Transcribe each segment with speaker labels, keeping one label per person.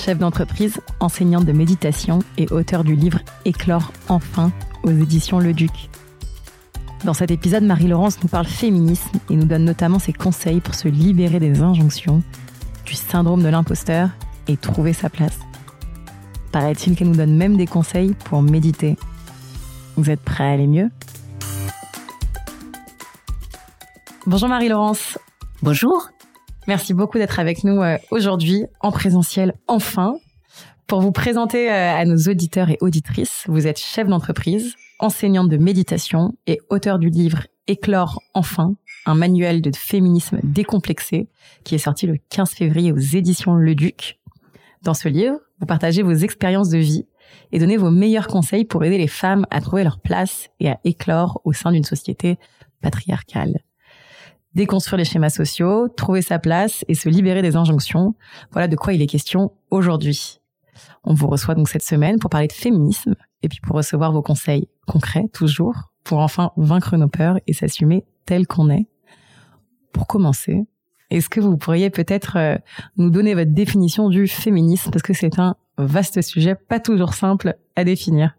Speaker 1: chef d'entreprise, enseignante de méditation et auteur du livre Éclore enfin aux éditions Le Duc. Dans cet épisode, Marie-Laurence nous parle féminisme et nous donne notamment ses conseils pour se libérer des injonctions, du syndrome de l'imposteur et trouver sa place. Paraît-il qu'elle nous donne même des conseils pour méditer. Vous êtes prêts à aller mieux? Bonjour Marie-Laurence.
Speaker 2: Bonjour.
Speaker 1: Merci beaucoup d'être avec nous euh, aujourd'hui en présentiel enfin. Pour vous présenter euh, à nos auditeurs et auditrices, vous êtes chef d'entreprise, enseignante de méditation et auteur du livre Éclore enfin, un manuel de féminisme décomplexé qui est sorti le 15 février aux éditions Le Duc. Dans ce livre, vous partagez vos expériences de vie et donnez vos meilleurs conseils pour aider les femmes à trouver leur place et à éclore au sein d'une société patriarcale. Déconstruire les schémas sociaux, trouver sa place et se libérer des injonctions, voilà de quoi il est question aujourd'hui. On vous reçoit donc cette semaine pour parler de féminisme et puis pour recevoir vos conseils concrets toujours pour enfin vaincre nos peurs et s'assumer tel qu'on est. Pour commencer, est-ce que vous pourriez peut-être euh, nous donner votre définition du féminisme? Parce que c'est un vaste sujet pas toujours simple à définir.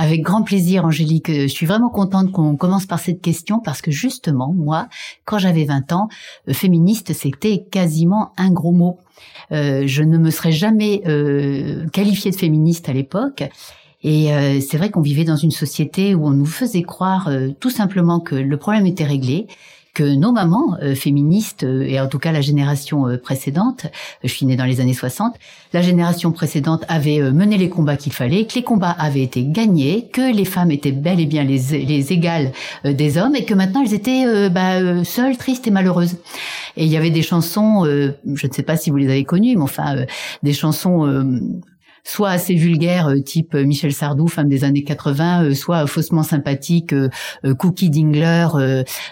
Speaker 2: Avec grand plaisir, Angélique. Je suis vraiment contente qu'on commence par cette question parce que justement, moi, quand j'avais 20 ans, euh, féministe, c'était quasiment un gros mot. Euh, je ne me serais jamais euh, qualifiée de féministe à l'époque. Et euh, c'est vrai qu'on vivait dans une société où on nous faisait croire tout simplement que le problème était réglé que nos mamans euh, féministes, euh, et en tout cas la génération euh, précédente, je suis née dans les années 60, la génération précédente avait mené les combats qu'il fallait, que les combats avaient été gagnés, que les femmes étaient bel et bien les, les égales des hommes, et que maintenant elles étaient bah, seules, tristes et malheureuses. Et il y avait des chansons, je ne sais pas si vous les avez connues, mais enfin des chansons soit assez vulgaire, euh, type euh, Michel Sardou, femme des années 80, euh, soit faussement sympathique, Cookie Dingler,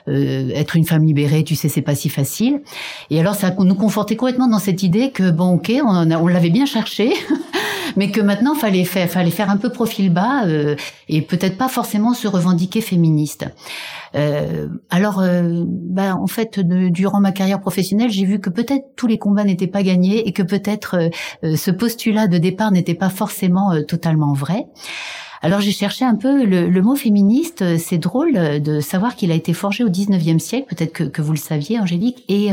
Speaker 2: être une femme libérée, tu sais, c'est pas si facile. Et alors, ça nous confortait complètement dans cette idée que, bon, ok, on l'avait bien cherché, mais que maintenant, fallait faire, fallait faire un peu profil bas et peut-être pas forcément se revendiquer féministe. Euh, alors, euh, bah, en fait, durant ma carrière professionnelle, j'ai vu que peut-être tous les combats n'étaient pas gagnés et que peut-être euh, ce postulat de départ n'était pas forcément totalement vrai. Alors j'ai cherché un peu le, mot féministe. C'est drôle de savoir qu'il a été forgé au 19e siècle, peut-être que, vous le saviez, Angélique, et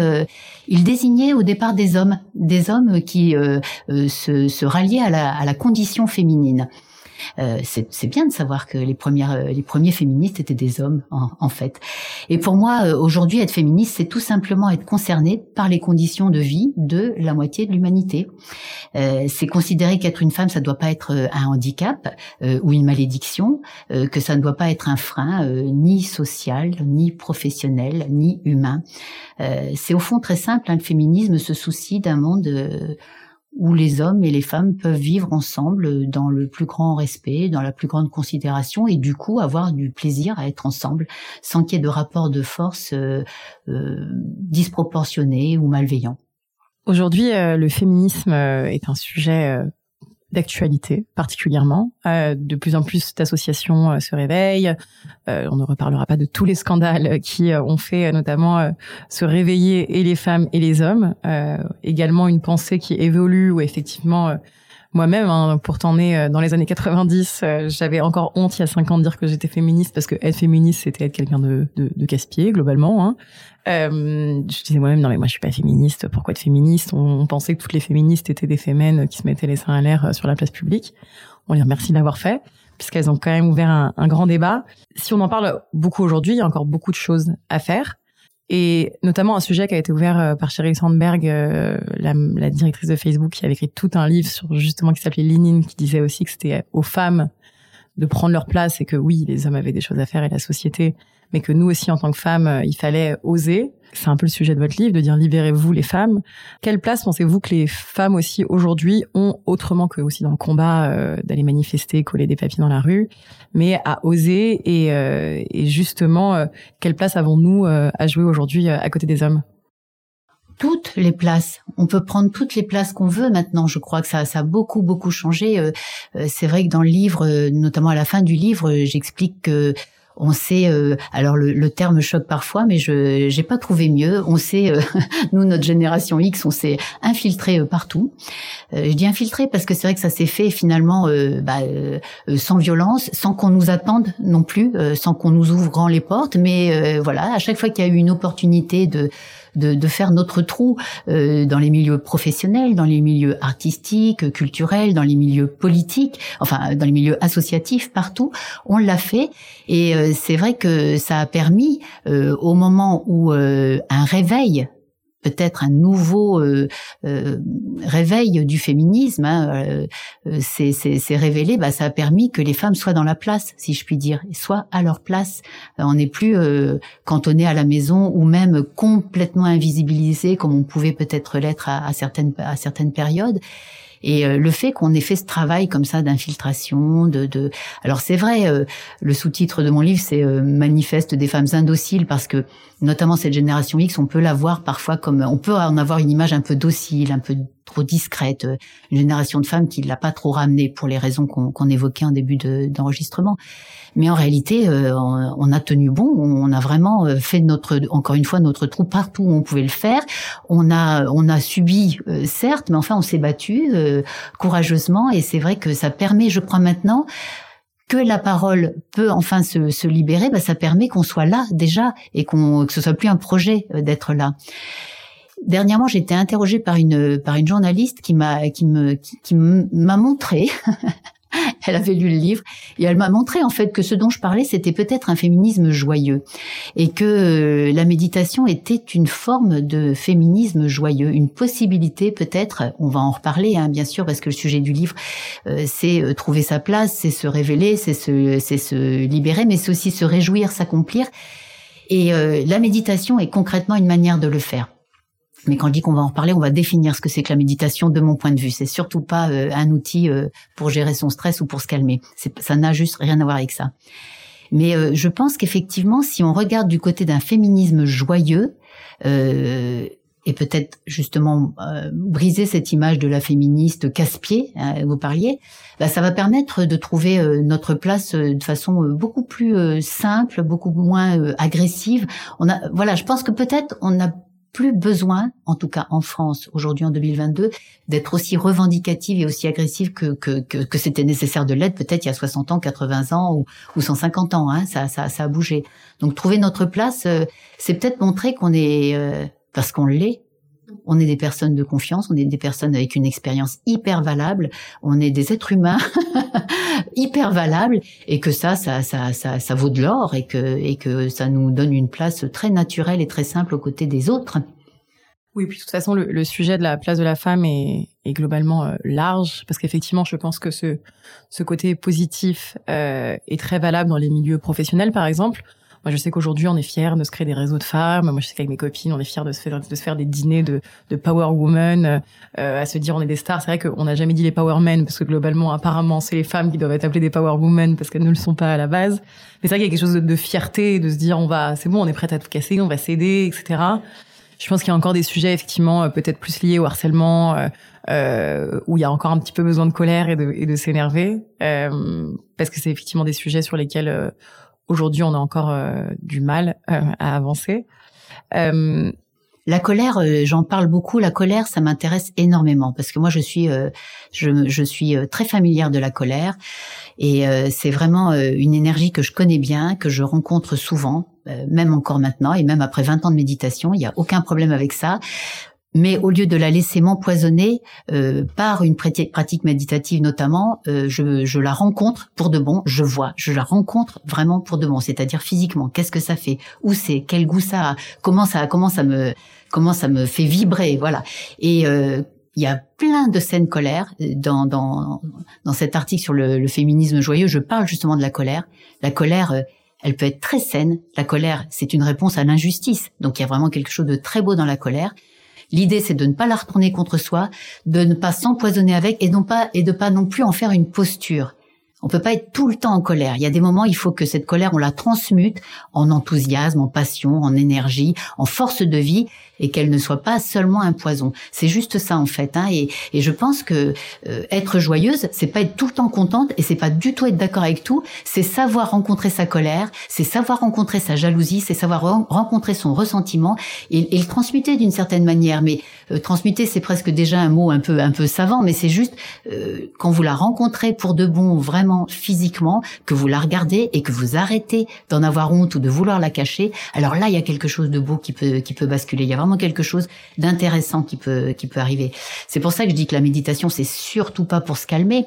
Speaker 2: il désignait au départ des hommes, des hommes qui se, se, ralliaient à la, à la condition féminine. Euh, c'est bien de savoir que les premières, euh, les premiers féministes étaient des hommes en, fait. Et pour moi, euh, aujourd'hui, être féministe, c'est tout simplement être concerné par les conditions de vie de la moitié de l'humanité. c'est considérer qu'être une femme, ça ne doit pas être un handicap ou une malédiction, que ça ne doit pas être un frein ni social, ni professionnel, ni humain. c'est au fond très simple. Hein, le féminisme se soucie d'un monde où les hommes et les femmes peuvent vivre ensemble dans le plus grand respect, dans la plus grande considération et du coup avoir du plaisir à être ensemble sans qu'il y ait de rapport de force euh, euh disproportionné ou malveillant.
Speaker 1: Aujourd'hui, euh, le féminisme euh, est un sujet d'actualité particulièrement. Euh, de plus en plus d'associations euh, se réveillent. Euh, on ne reparlera pas de tous les scandales qui ont fait notamment se réveiller et les femmes et les hommes. également une pensée qui évolue où effectivement moi-même, hein, pourtant née dans les années 90, j'avais encore honte il y a 5 ans de dire que j'étais féministe parce que être féministe, c'était être quelqu'un de, de, de casse-pied globalement. Hein. Euh, je disais moi-même non mais moi je suis pas féministe. Pourquoi être féministe? On, pensait que toutes les féministes étaient des fémènes qui se mettaient les seins à l'air euh, sur la place publique. On les remercie de l'avoir fait puisqu'elles ont quand même ouvert un, grand débat. Si on en parle beaucoup aujourd'hui, il y a encore beaucoup de choses à faire. Et notamment un sujet qui a été ouvert euh, par Sheryl Sandberg, euh, la, directrice de Facebook, qui avait écrit tout un livre sur justement qui s'appelait Lénine, qui disait aussi que c'était aux femmes de prendre leur place et que oui, les hommes avaient des choses à faire et la société, mais que nous aussi en tant que femmes, euh, il fallait oser. C'est un peu le sujet de votre livre, de dire libérez-vous les femmes. Quelle place pensez-vous que les femmes aussi aujourd'hui ont autrement que aussi dans le combat euh, d'aller manifester, coller des papiers dans la rue, mais à oser et, euh, justement quelle place avons-nous à jouer aujourd'hui à côté des hommes?
Speaker 2: Toutes les places. On peut prendre toutes les places qu'on veut maintenant. Je crois que ça, ça a beaucoup, beaucoup changé. C'est vrai que dans le livre, notamment à la fin du livre, j'explique que on sait, alors le, terme choque parfois, mais je j'ai pas trouvé mieux. On sait, nous notre génération X, on s'est infiltré partout. je dis infiltré parce que c'est vrai que ça s'est fait finalement bah, sans violence, sans qu'on nous attende non plus, sans qu'on nous ouvre grand les portes. Mais voilà, à chaque fois qu'il y a eu une opportunité de de, de faire notre trou euh, dans les milieux professionnels, dans les milieux artistiques, culturels, dans les milieux politiques, enfin dans les milieux associatifs, partout. On l'a fait et euh, c'est vrai que ça a permis euh, au moment où un réveil peut-être un nouveau euh, euh, réveil du féminisme hein, euh, s'est révélé, bah, ça a permis que les femmes soient dans la place, si je puis dire, soient à leur place. On n'est plus cantonné à la maison ou même complètement invisibilisé comme on pouvait peut-être l'être à, à, certaines à certaines périodes. Et euh, le fait qu'on ait fait ce travail comme ça d'infiltration, de, de, alors c'est vrai, euh, le sous-titre de mon livre c'est euh, manifeste des femmes indociles parce que notamment cette génération X, on peut la voir parfois comme, on peut en avoir une image un peu docile, un peu trop discrète, une génération de femmes qui l'a pas trop ramenée pour les raisons qu'on évoquait en début d'enregistrement. Mais en réalité, euh, on, a tenu bon. On a vraiment euh, fait notre, encore une fois, notre trou partout où on pouvait le faire. On a, on a subi, euh, certes, mais enfin, on s'est battu courageusement. Et c'est vrai que ça permet, je crois maintenant, que la parole peut enfin se, se libérer, bah, ça permet qu'on soit là déjà et qu'on que ce soit plus un projet d'être là. Dernièrement, j'ai été interrogée par une par une journaliste qui m'a qui me qui m'a montré elle avait lu le livre et elle m'a montré en fait que ce dont je parlais c'était peut-être un féminisme joyeux et que euh, la méditation était une forme de féminisme joyeux, une possibilité peut-être. On va en reparler hein, bien sûr parce que le sujet du livre euh, c'est euh, trouver sa place, c'est se révéler, c'est se c'est se libérer, mais c'est aussi se réjouir, s'accomplir. Et la méditation est concrètement une manière de le faire. Mais quand je dis qu'on va en reparler, on va définir ce que c'est que la méditation de mon point de vue. C'est surtout pas euh, un outil euh, pour gérer son stress ou pour se calmer. Ça n'a juste rien à voir avec ça. Mais euh, je pense qu'effectivement, si on regarde du côté d'un féminisme joyeux, et peut-être justement briser cette image de la féministe casse-pied, hein, vous parliez, bah, ça va permettre de trouver notre place de façon beaucoup plus simple, beaucoup moins agressive. On a, voilà, je pense que peut-être on a plus besoin, en tout cas en France aujourd'hui en 2022, d'être aussi revendicative et aussi agressive que que, que, c'était nécessaire de l'être peut-être il y a 60 ans, 80 ans ou, ou 150 ans. Hein, ça, ça, ça a bougé. Donc trouver notre place, euh, c'est peut-être montrer qu'on est, euh, parce qu'on l'est, on est des personnes de confiance, on est des personnes avec une expérience hyper valable, on est des êtres humains hyper valables et que ça, ça, ça, ça, vaut de l'or et que, et que ça nous donne une place très naturelle et très simple aux côtés des autres.
Speaker 1: Oui, puis de toute façon, le, sujet de la place de la femme est, est globalement euh, large, parce qu'effectivement, je pense que ce, ce côté positif euh, est très valable dans les milieux professionnels, par exemple. Moi, je sais qu'aujourd'hui, on est fiers de se créer des réseaux de femmes. Moi, je sais qu'avec mes copines, on est fiers de se faire, des dîners de, de power woman, euh, à se dire on est des stars. C'est vrai qu'on n'a jamais dit les power men parce que globalement, apparemment, c'est les femmes qui doivent être appelées des power women parce qu'elles ne le sont pas à la base. Mais c'est vrai qu'il y a quelque chose de, de fierté, de se dire on va, c'est bon, on est prête à tout casser, on va s'aider, etc. Je pense qu'il y a encore des sujets effectivement euh, peut-être plus liés au harcèlement, euh, euh, où il y a encore un petit peu besoin de colère et de, et de s'énerver, euh, parce que c'est effectivement des sujets sur lesquels euh, Aujourd'hui, on a encore euh, du mal euh, à avancer.
Speaker 2: Euh, la colère, j'en parle beaucoup. La colère, ça m'intéresse énormément parce que moi, je suis, je, je, suis très familière de la colère et c'est vraiment une énergie que je connais bien, que je rencontre souvent, même encore maintenant et même après 20 ans de méditation. Il n'y a aucun problème avec ça mais au lieu de la laisser m'empoisonner euh, par une pratique méditative notamment, euh, je, je, la rencontre pour de bon, je vois, je la rencontre vraiment pour de bon, c'est-à-dire physiquement, qu'est-ce que ça fait, où c'est, quel goût ça a, comment ça, comment ça me, comment ça me fait vibrer, voilà. Et euh, il y a plein de scènes colère dans dans dans cet article sur le, le féminisme joyeux. Je parle justement de la colère. La colère, elle peut être très saine. La colère, c'est une réponse à l'injustice. Donc il y a vraiment quelque chose de très beau dans la colère. L'idée, c'est de ne pas la retourner contre soi, de ne pas s'empoisonner avec, et non pas et de pas non plus en faire une posture. On peut pas être tout le temps en colère. Il y a des moments, il faut que cette colère, on la transmute en enthousiasme, en passion, en énergie, en force de vie, et qu'elle ne soit pas seulement un poison. C'est juste ça en fait. Hein. Et, et, je pense que euh, être joyeuse, c'est pas être tout le temps contente, et c'est pas du tout être d'accord avec tout. C'est savoir rencontrer sa colère, c'est savoir rencontrer sa jalousie, c'est savoir rencontrer son ressentiment et, et le transmuter d'une certaine manière. Mais euh, transmuter, c'est presque déjà un mot un peu un peu savant, mais c'est juste euh, quand vous la rencontrez pour de bon, vraiment physiquement, que vous la regardez et que vous arrêtez d'en avoir honte ou de vouloir la cacher, alors là, il y a quelque chose de beau qui peut, qui peut basculer. Il y a vraiment quelque chose d'intéressant qui peut, qui peut arriver. C'est pour ça que je dis que la méditation, c'est surtout pas pour se calmer.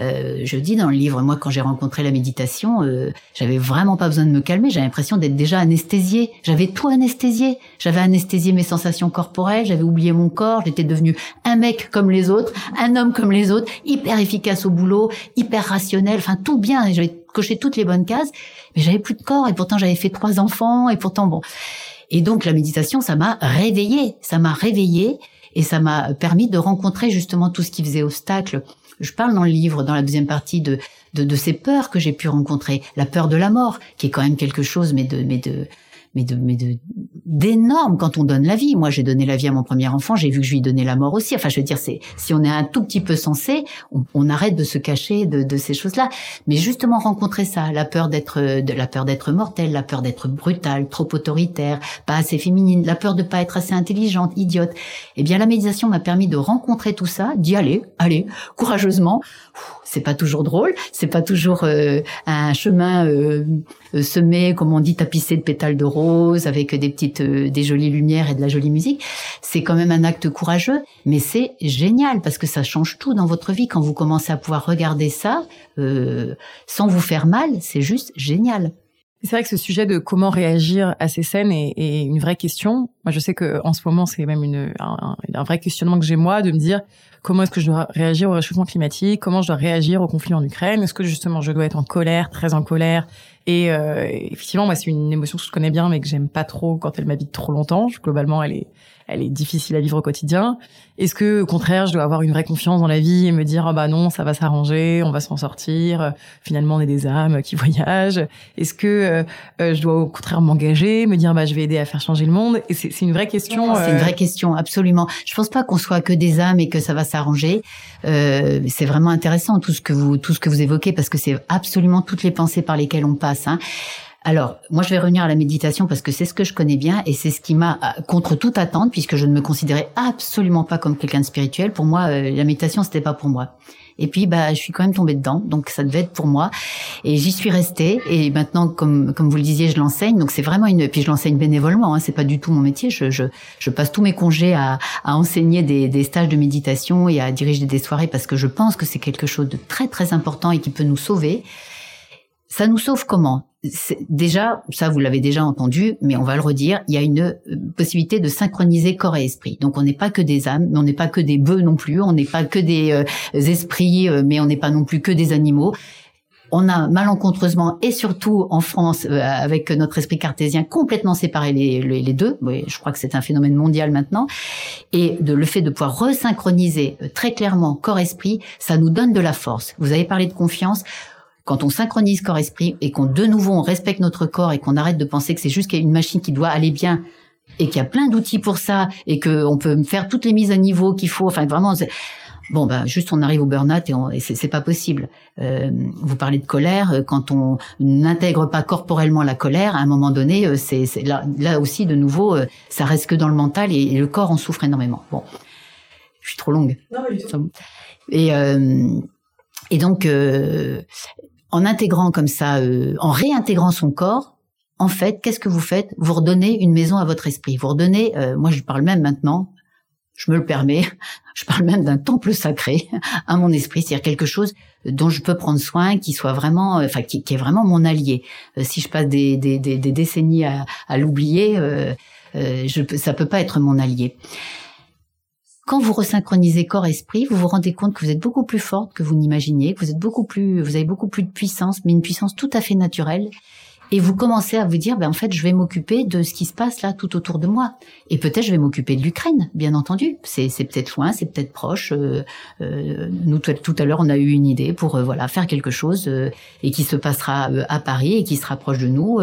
Speaker 2: Euh, je dis dans le livre, moi, quand j'ai rencontré la méditation, euh, j'avais vraiment pas besoin de me calmer. J'avais l'impression d'être déjà anesthésiée. J'avais tout anesthésié. J'avais anesthésié mes sensations corporelles. J'avais oublié mon corps. J'étais devenu un mec comme les autres, un homme comme les autres, hyper efficace au boulot, hyper rationnel. Enfin, tout bien. J'avais coché toutes les bonnes cases, mais j'avais plus de corps. Et pourtant, j'avais fait trois enfants. Et pourtant, bon. Et donc, la méditation, ça m'a réveillée. Ça m'a réveillée. Et ça m'a permis de rencontrer justement tout ce qui faisait obstacle je parle dans le livre, dans la deuxième partie, de, de, de ces peurs que j'ai pu rencontrer. La peur de la mort, qui est quand même quelque chose, mais de, mais de, mais de, mais de, d'énorme quand on donne la vie. Moi, j'ai donné la vie à mon premier enfant, j'ai vu que je lui donnais la mort aussi. Enfin, je veux dire, c'est, si on est un tout petit peu sensé, on, arrête de se cacher de, de ces choses-là. Mais justement, rencontrer ça, la peur d'être, de la peur d'être mortelle, la peur d'être brutale, trop autoritaire, pas assez féminine, la peur de pas être assez intelligente, idiote. Eh bien, la méditation m'a permis de rencontrer tout ça, d'y aller, aller, courageusement. C'est pas toujours drôle, c'est pas toujours euh, un chemin euh, euh, semé, comme on dit, tapissé de pétales de rose, avec des petites, euh, des jolies lumières et de la jolie musique. C'est quand même un acte courageux, mais c'est génial parce que ça change tout dans votre vie quand vous commencez à pouvoir regarder ça euh, sans vous faire mal. C'est juste génial.
Speaker 1: C'est vrai que ce sujet de comment réagir à ces scènes est, une vraie question. Moi, je sais que en ce moment, c'est même un, vrai questionnement que j'ai moi de me dire comment est-ce que je dois réagir au réchauffement climatique, comment je dois réagir au conflit en Ukraine, est-ce que justement je dois être en colère, très en colère. Et euh, effectivement, moi, c'est une émotion que je connais bien, mais que j'aime pas trop quand elle m'habite trop longtemps. Globalement, elle est elle est difficile à vivre au quotidien. Est-ce que, au contraire, je dois avoir une vraie confiance dans la vie et me dire, ah bah non, ça va s'arranger, on va s'en sortir. Finalement, on est des âmes qui voyagent. Est-ce que euh, je dois au contraire m'engager, me dire, bah je vais aider à faire changer le monde? Et c'est une vraie question.
Speaker 2: C'est une euh, vraie question, absolument. Je pense pas qu'on soit que des âmes et que ça va s'arranger. Euh, c'est vraiment intéressant tout ce que vous tout ce que vous évoquez parce que c'est absolument toutes les pensées par lesquelles on passe. Hein. Alors, moi, je vais revenir à la méditation parce que c'est ce que je connais bien et c'est ce qui m'a, euh, contre toute attente, puisque je ne me considérais absolument pas comme quelqu'un de spirituel. Pour moi, euh, la méditation, c'était pas pour moi. Et puis, bah, je suis quand même tombée dedans, donc ça devait être pour moi. Et j'y suis restée. Et maintenant, comme comme vous le disiez, je l'enseigne. Donc c'est vraiment une. Puis je l'enseigne bénévolement. Hein, c'est pas du tout mon métier. Je, je, je passe tous mes congés à, à enseigner des, des stages de méditation et à diriger des soirées parce que je pense que c'est quelque chose de très très important et qui peut nous sauver. Ça nous sauve comment? Déjà, ça vous l'avez déjà entendu, mais on va le redire, il y a une euh, possibilité de synchroniser corps et esprit. Donc on n'est pas que des âmes, mais on n'est pas que des bœufs non plus, on n'est pas que des euh, esprits, euh, mais on n'est pas non plus que des animaux. On a malencontreusement et surtout en France, avec notre esprit cartésien, complètement séparé les, les, deux. Oui, je crois que c'est un phénomène mondial maintenant. Et de, le fait de pouvoir resynchroniser très clairement corps-esprit, ça nous donne de la force. Vous avez parlé de confiance quand on synchronise corps-esprit et qu'on de nouveau on respecte notre corps et qu'on arrête de penser que c'est juste une machine qui doit aller bien et qu'il y a plein d'outils pour ça et qu'on peut faire toutes les mises à niveau qu'il faut, enfin vraiment, bon bah juste on arrive au burn-out et, et c'est pas possible. Euh, vous parlez de colère, euh, quand on n'intègre pas corporellement la colère, à un moment donné, euh, c'est là, là aussi de nouveau, ça reste que dans le mental et, le corps en souffre énormément. Bon, je suis trop longue.
Speaker 1: Non, mais du tout.
Speaker 2: Et euh, et donc, euh, en intégrant comme ça, euh, en réintégrant son corps, en fait, qu'est-ce que vous faites? Vous redonnez une maison à votre esprit. Vous redonnez, euh, moi je parle même maintenant, je me le permets, je parle même d'un temple sacré à mon esprit, c'est-à-dire quelque chose dont je peux prendre soin, qui soit vraiment, euh, enfin qui, est vraiment mon allié. si je passe des, des, des, des décennies à, à l'oublier, euh, je, ça peut pas être mon allié. Quand vous resynchronisez corps-esprit, vous vous rendez compte que vous êtes beaucoup plus forte que vous n'imaginiez, que vous êtes beaucoup plus, vous avez beaucoup plus de puissance, mais une puissance tout à fait naturelle et vous commencez à vous dire, ben en fait, je vais m'occuper de ce qui se passe là tout autour de moi. Et peut-être je vais m'occuper de l'Ukraine, bien entendu. C'est, c'est peut-être loin, c'est peut-être proche. Euh, euh, nous tout à l'heure, on a eu une idée pour euh, voilà faire quelque chose euh, et qui se passera euh, à Paris et qui sera proche de nous,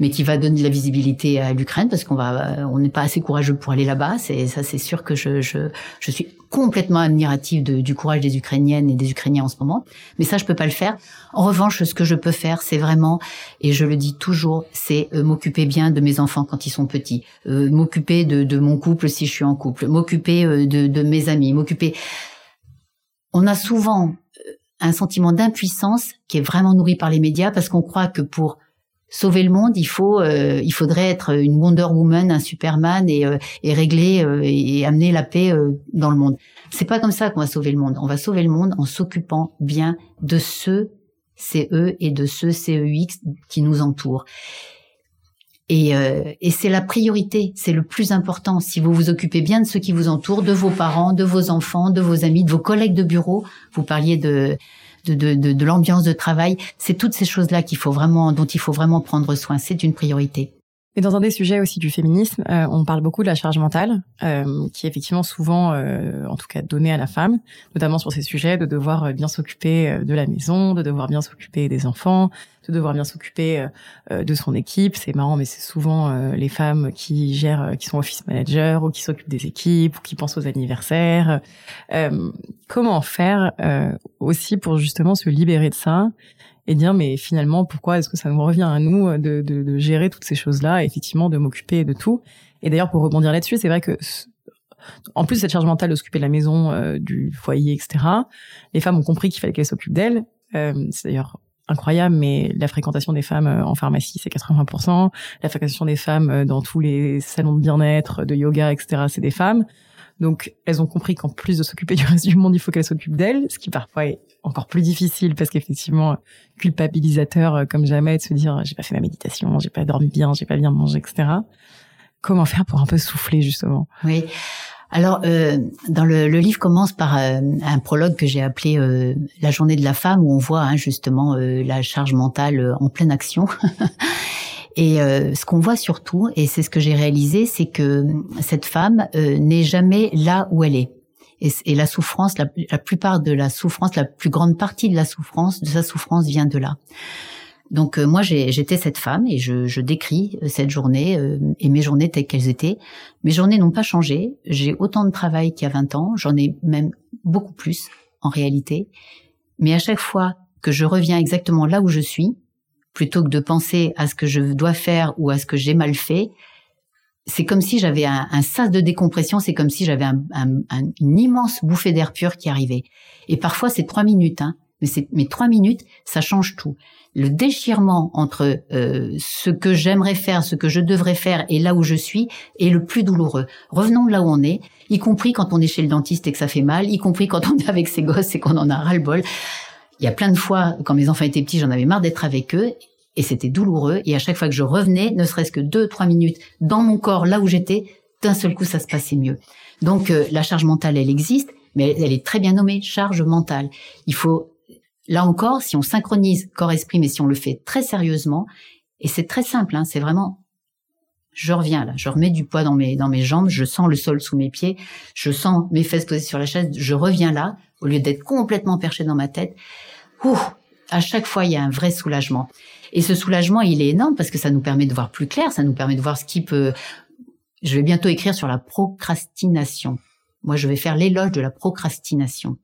Speaker 2: mais qui va donner de la visibilité à l'Ukraine parce qu'on va, on n'est pas assez courageux pour aller là-bas. C'est ça, c'est sûr que je, je, je suis complètement admirative du courage des Ukrainiennes et des Ukrainiens en ce moment. Mais ça, je peux pas le faire. En revanche, ce que je peux faire, c'est vraiment, et je le dis toujours, c'est euh, m'occuper bien de mes enfants quand ils sont petits, euh, m'occuper de, mon couple si je suis en couple, m'occuper euh, de mes amis, m'occuper. On a souvent un sentiment d'impuissance qui est vraiment nourri par les médias parce qu'on croit que pour sauver le monde, il faut, euh, il faudrait être une Wonder Woman, un Superman et, euh, et régler euh, et amener la paix dans le monde. C'est pas comme ça qu'on va sauver le monde. On va sauver le monde en s'occupant bien de ceux CE et de ceux CEX qui nous entourent. Et, et c'est la priorité, c'est le plus important. Si vous vous occupez bien de ceux qui vous entourent, de vos parents, de vos enfants, de vos amis, de vos collègues de bureau, vous parliez de de, de, de l'ambiance de travail. C'est toutes ces choses-là qu'il faut vraiment, dont il faut vraiment prendre soin. C'est une priorité.
Speaker 1: Et dans un des sujets aussi du féminisme, euh, on parle beaucoup de la charge mentale, euh, qui est effectivement souvent, euh, en tout cas, donnée à la femme, notamment sur ces sujets de devoir bien s'occuper de la maison, de devoir bien s'occuper des enfants, de devoir bien s'occuper de son équipe. C'est marrant, mais c'est souvent les femmes qui gèrent, qui sont office manager ou qui s'occupent des équipes ou qui pensent aux anniversaires. comment faire aussi pour justement se libérer de ça et dire mais finalement pourquoi est-ce que ça nous revient à nous euh, de, de, de gérer toutes ces choses-là, effectivement de m'occuper de tout. Et d'ailleurs pour rebondir là-dessus, c'est vrai que en plus cette charge mentale de s'occuper de la maison, euh, du foyer, etc. Les femmes ont compris qu'il fallait qu'elles s'occupent d'elles. Euh, c'est d'ailleurs incroyable, mais la fréquentation des femmes en pharmacie, c'est 80%. La fréquentation des femmes dans tous les salons de bien-être, de yoga, etc., c'est des femmes. Donc, elles ont compris qu'en plus de s'occuper du reste du monde, il faut qu'elles s'occupent d'elles, ce qui parfois est encore plus difficile parce qu'effectivement, culpabilisateur euh, comme jamais de se dire j'ai pas fait ma méditation, j'ai pas dormi bien, j'ai pas bien mangé, etc. Comment faire pour un peu souffler justement?
Speaker 2: Oui. Alors, euh, dans le, le, livre commence par euh, un prologue que j'ai appelé euh, La journée de la femme, où on voit hein, justement euh, la charge mentale en pleine action. Et euh, ce qu'on voit surtout, et c'est ce que j'ai réalisé, c'est que cette femme euh, n'est jamais là où elle est. Et, la souffrance, la, plupart de la souffrance, la plus grande partie de la souffrance, de sa souffrance vient de là. Donc euh, moi j'étais cette femme et je, je décris cette journée et mes journées telles qu'elles étaient. Mes journées n'ont pas changé. J'ai autant de travail qu'il y a 20 ans. J'en ai même beaucoup plus en réalité. Mais à chaque fois que je reviens exactement là où je suis, plutôt que de penser à ce que je dois faire ou à ce que j'ai mal fait, c'est comme si j'avais un, sas de décompression, c'est comme si j'avais un, une immense bouffée d'air pur qui arrivait. Et parfois c'est trois minutes, hein, mais trois minutes, ça change tout. Le déchirement entre euh, ce que j'aimerais faire, ce que je devrais faire et là où je suis est le plus douloureux. Revenons de là où on est, y compris quand on est chez le dentiste et que ça fait mal, y compris quand on est avec ses gosses et qu'on en a ras le bol. Il y a plein de fois, quand mes enfants étaient petits, j'en avais marre d'être avec eux et c'était douloureux. Et à chaque fois que je revenais, ne serait-ce que deux, trois minutes dans mon corps, là où j'étais, d'un seul coup, ça se passait mieux. Donc, euh, la charge mentale, elle existe, mais elle, est très bien nommée, charge mentale. Il faut, là encore, si on synchronise corps-esprit, mais si on le fait très sérieusement, et c'est très simple, hein, c'est vraiment je reviens là, je remets du poids dans mes dans mes jambes, je sens le sol sous mes pieds, je sens mes fesses posées sur la chaise, je reviens là au lieu d'être complètement perché dans ma tête. Ouh, à chaque fois il y a un vrai soulagement. Et ce soulagement, il est énorme parce que ça nous permet de voir plus clair, ça nous permet de voir ce qui peut je vais bientôt écrire sur la procrastination. Moi, je vais faire l'éloge de la procrastination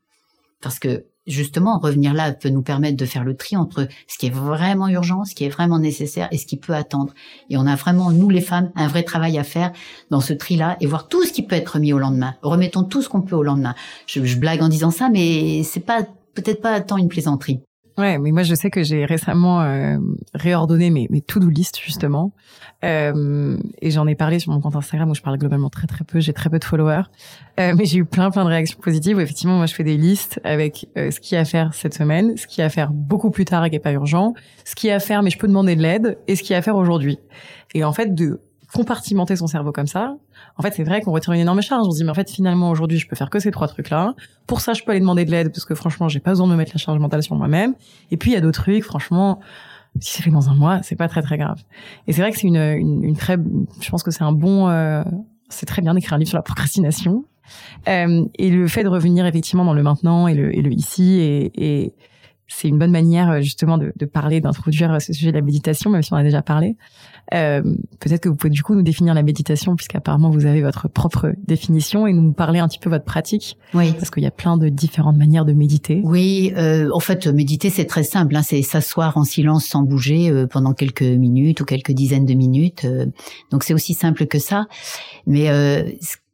Speaker 2: parce que justement, revenir là peut nous permettre de faire le tri entre ce qui est vraiment urgent, ce qui est vraiment nécessaire et ce qui peut attendre. Et on a vraiment, nous les femmes, un vrai travail à faire dans ce tri-là et voir tout ce qui peut être mis au lendemain. Remettons tout ce qu'on peut au lendemain. Je, je blague en disant ça, mais c'est pas peut-être pas tant une plaisanterie.
Speaker 1: Ouais, mais moi je sais que j'ai récemment euh, réordonné mes, mes to-do list justement, euh, et j'en ai parlé sur mon compte Instagram où je parle globalement très très peu, j'ai très peu de followers, euh, mais j'ai eu plein plein de réactions positives. Où effectivement, moi je fais des listes avec euh, ce qu'il y a à faire cette semaine, ce qu'il y a à faire beaucoup plus tard et qui est pas urgent, ce qu'il y a à faire mais je peux demander de l'aide, et ce qu'il y a à faire aujourd'hui. Et en fait, de compartimenter son cerveau comme ça, en fait, c'est vrai qu'on retire une énorme charge. On se dit, mais en fait, finalement, aujourd'hui, je peux faire que ces trois trucs-là. Pour ça, je peux aller demander de l'aide parce que franchement, j'ai pas besoin de me mettre la charge mentale sur moi-même. Et puis, il y a d'autres trucs, franchement, si c'est fait dans un mois, c'est pas très très grave. Et c'est vrai que c'est une, une, une, très, je pense que c'est un bon, euh, c'est très bien d'écrire un livre sur la procrastination. Euh, et le fait de revenir effectivement dans le maintenant et le, et le ici et, et c'est une bonne manière euh, justement de, de parler, d'introduire euh, ce sujet de la méditation, même si on a déjà parlé. Euh, Peut-être que vous pouvez du coup nous définir la méditation, puisqu'apparemment vous avez votre propre définition, et nous parler un petit peu votre pratique.
Speaker 2: Oui.
Speaker 1: Parce qu'il y a plein de différentes manières de méditer.
Speaker 2: Oui, euh, en fait, méditer c'est très simple. Hein, c'est s'asseoir en silence sans bouger euh, pendant quelques minutes ou quelques dizaines de minutes. Euh, donc c'est aussi simple que ça. Mais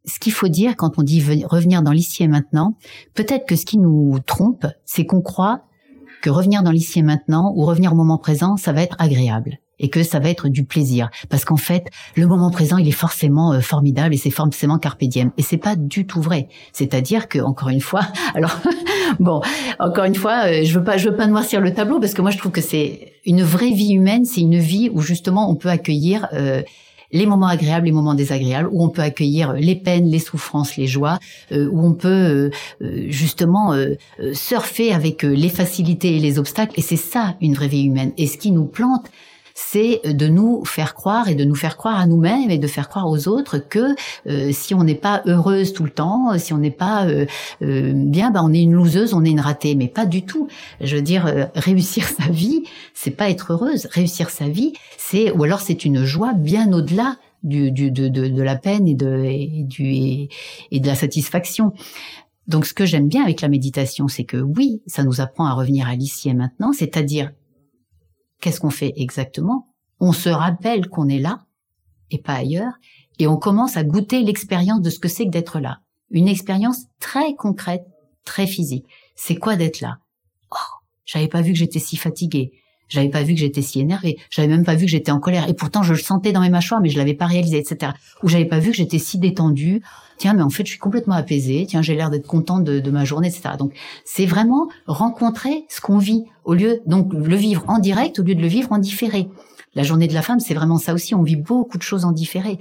Speaker 2: ce qu'il faut dire quand on dit revenir dans l'ici et maintenant, peut-être que ce qui nous trompe, c'est qu'on croit que revenir dans l'ici et maintenant ou revenir au moment présent, ça va être agréable et que ça va être du plaisir. Parce qu'en fait le moment présent il est forcément euh, formidable et c'est forcément carpe diem. Et c'est pas du tout vrai. C'est-à-dire que encore une fois alors bon encore une fois euh, je veux pas je veux pas noircir le tableau parce que moi je trouve que c'est une vraie vie humaine. C'est une vie où justement on peut accueillir euh, les moments agréables, les moments désagréables, où on peut accueillir les peines, les souffrances, les joies, euh, où on peut euh, euh, justement surfer avec les facilités et les obstacles. Et c'est ça une vraie vie humaine. Et ce qui nous plante, c'est de nous faire croire et de nous faire croire à nous-mêmes et de faire croire aux autres que euh, si on n'est pas heureuse tout le temps, si on n'est pas euh, euh, bien, bah on est une loseuse, on est une ratée. Mais pas du tout. Je veux dire, réussir sa vie, c'est pas être heureuse. Réussir sa vie, c'est ou alors c'est une joie bien au-delà du, du de, de, de, la peine et de, et, du, et de la satisfaction. Donc ce que j'aime bien avec la méditation, c'est que oui, ça nous apprend à revenir à l'ici et maintenant, c'est-à-dire Qu'est-ce qu'on fait exactement? On se rappelle qu'on est là et pas ailleurs, et on commence à goûter l'expérience de ce que c'est que d'être là. Une expérience très concrète, très physique. C'est quoi d'être là? Oh, j'avais pas vu que j'étais si fatiguée. J'avais pas vu que j'étais si énervée. J'avais même pas vu que j'étais en colère. Et pourtant, je le sentais dans mes mâchoires, mais je l'avais pas réalisé, etc. Ou j'avais pas vu que j'étais si détendue. Tiens, mais en fait, je suis complètement apaisée. Tiens, j'ai l'air d'être contente de, de, ma journée, etc. Donc, c'est vraiment rencontrer ce qu'on vit au lieu, donc, le vivre en direct au lieu de le vivre en différé. La journée de la femme, c'est vraiment ça aussi. On vit beaucoup de choses en différé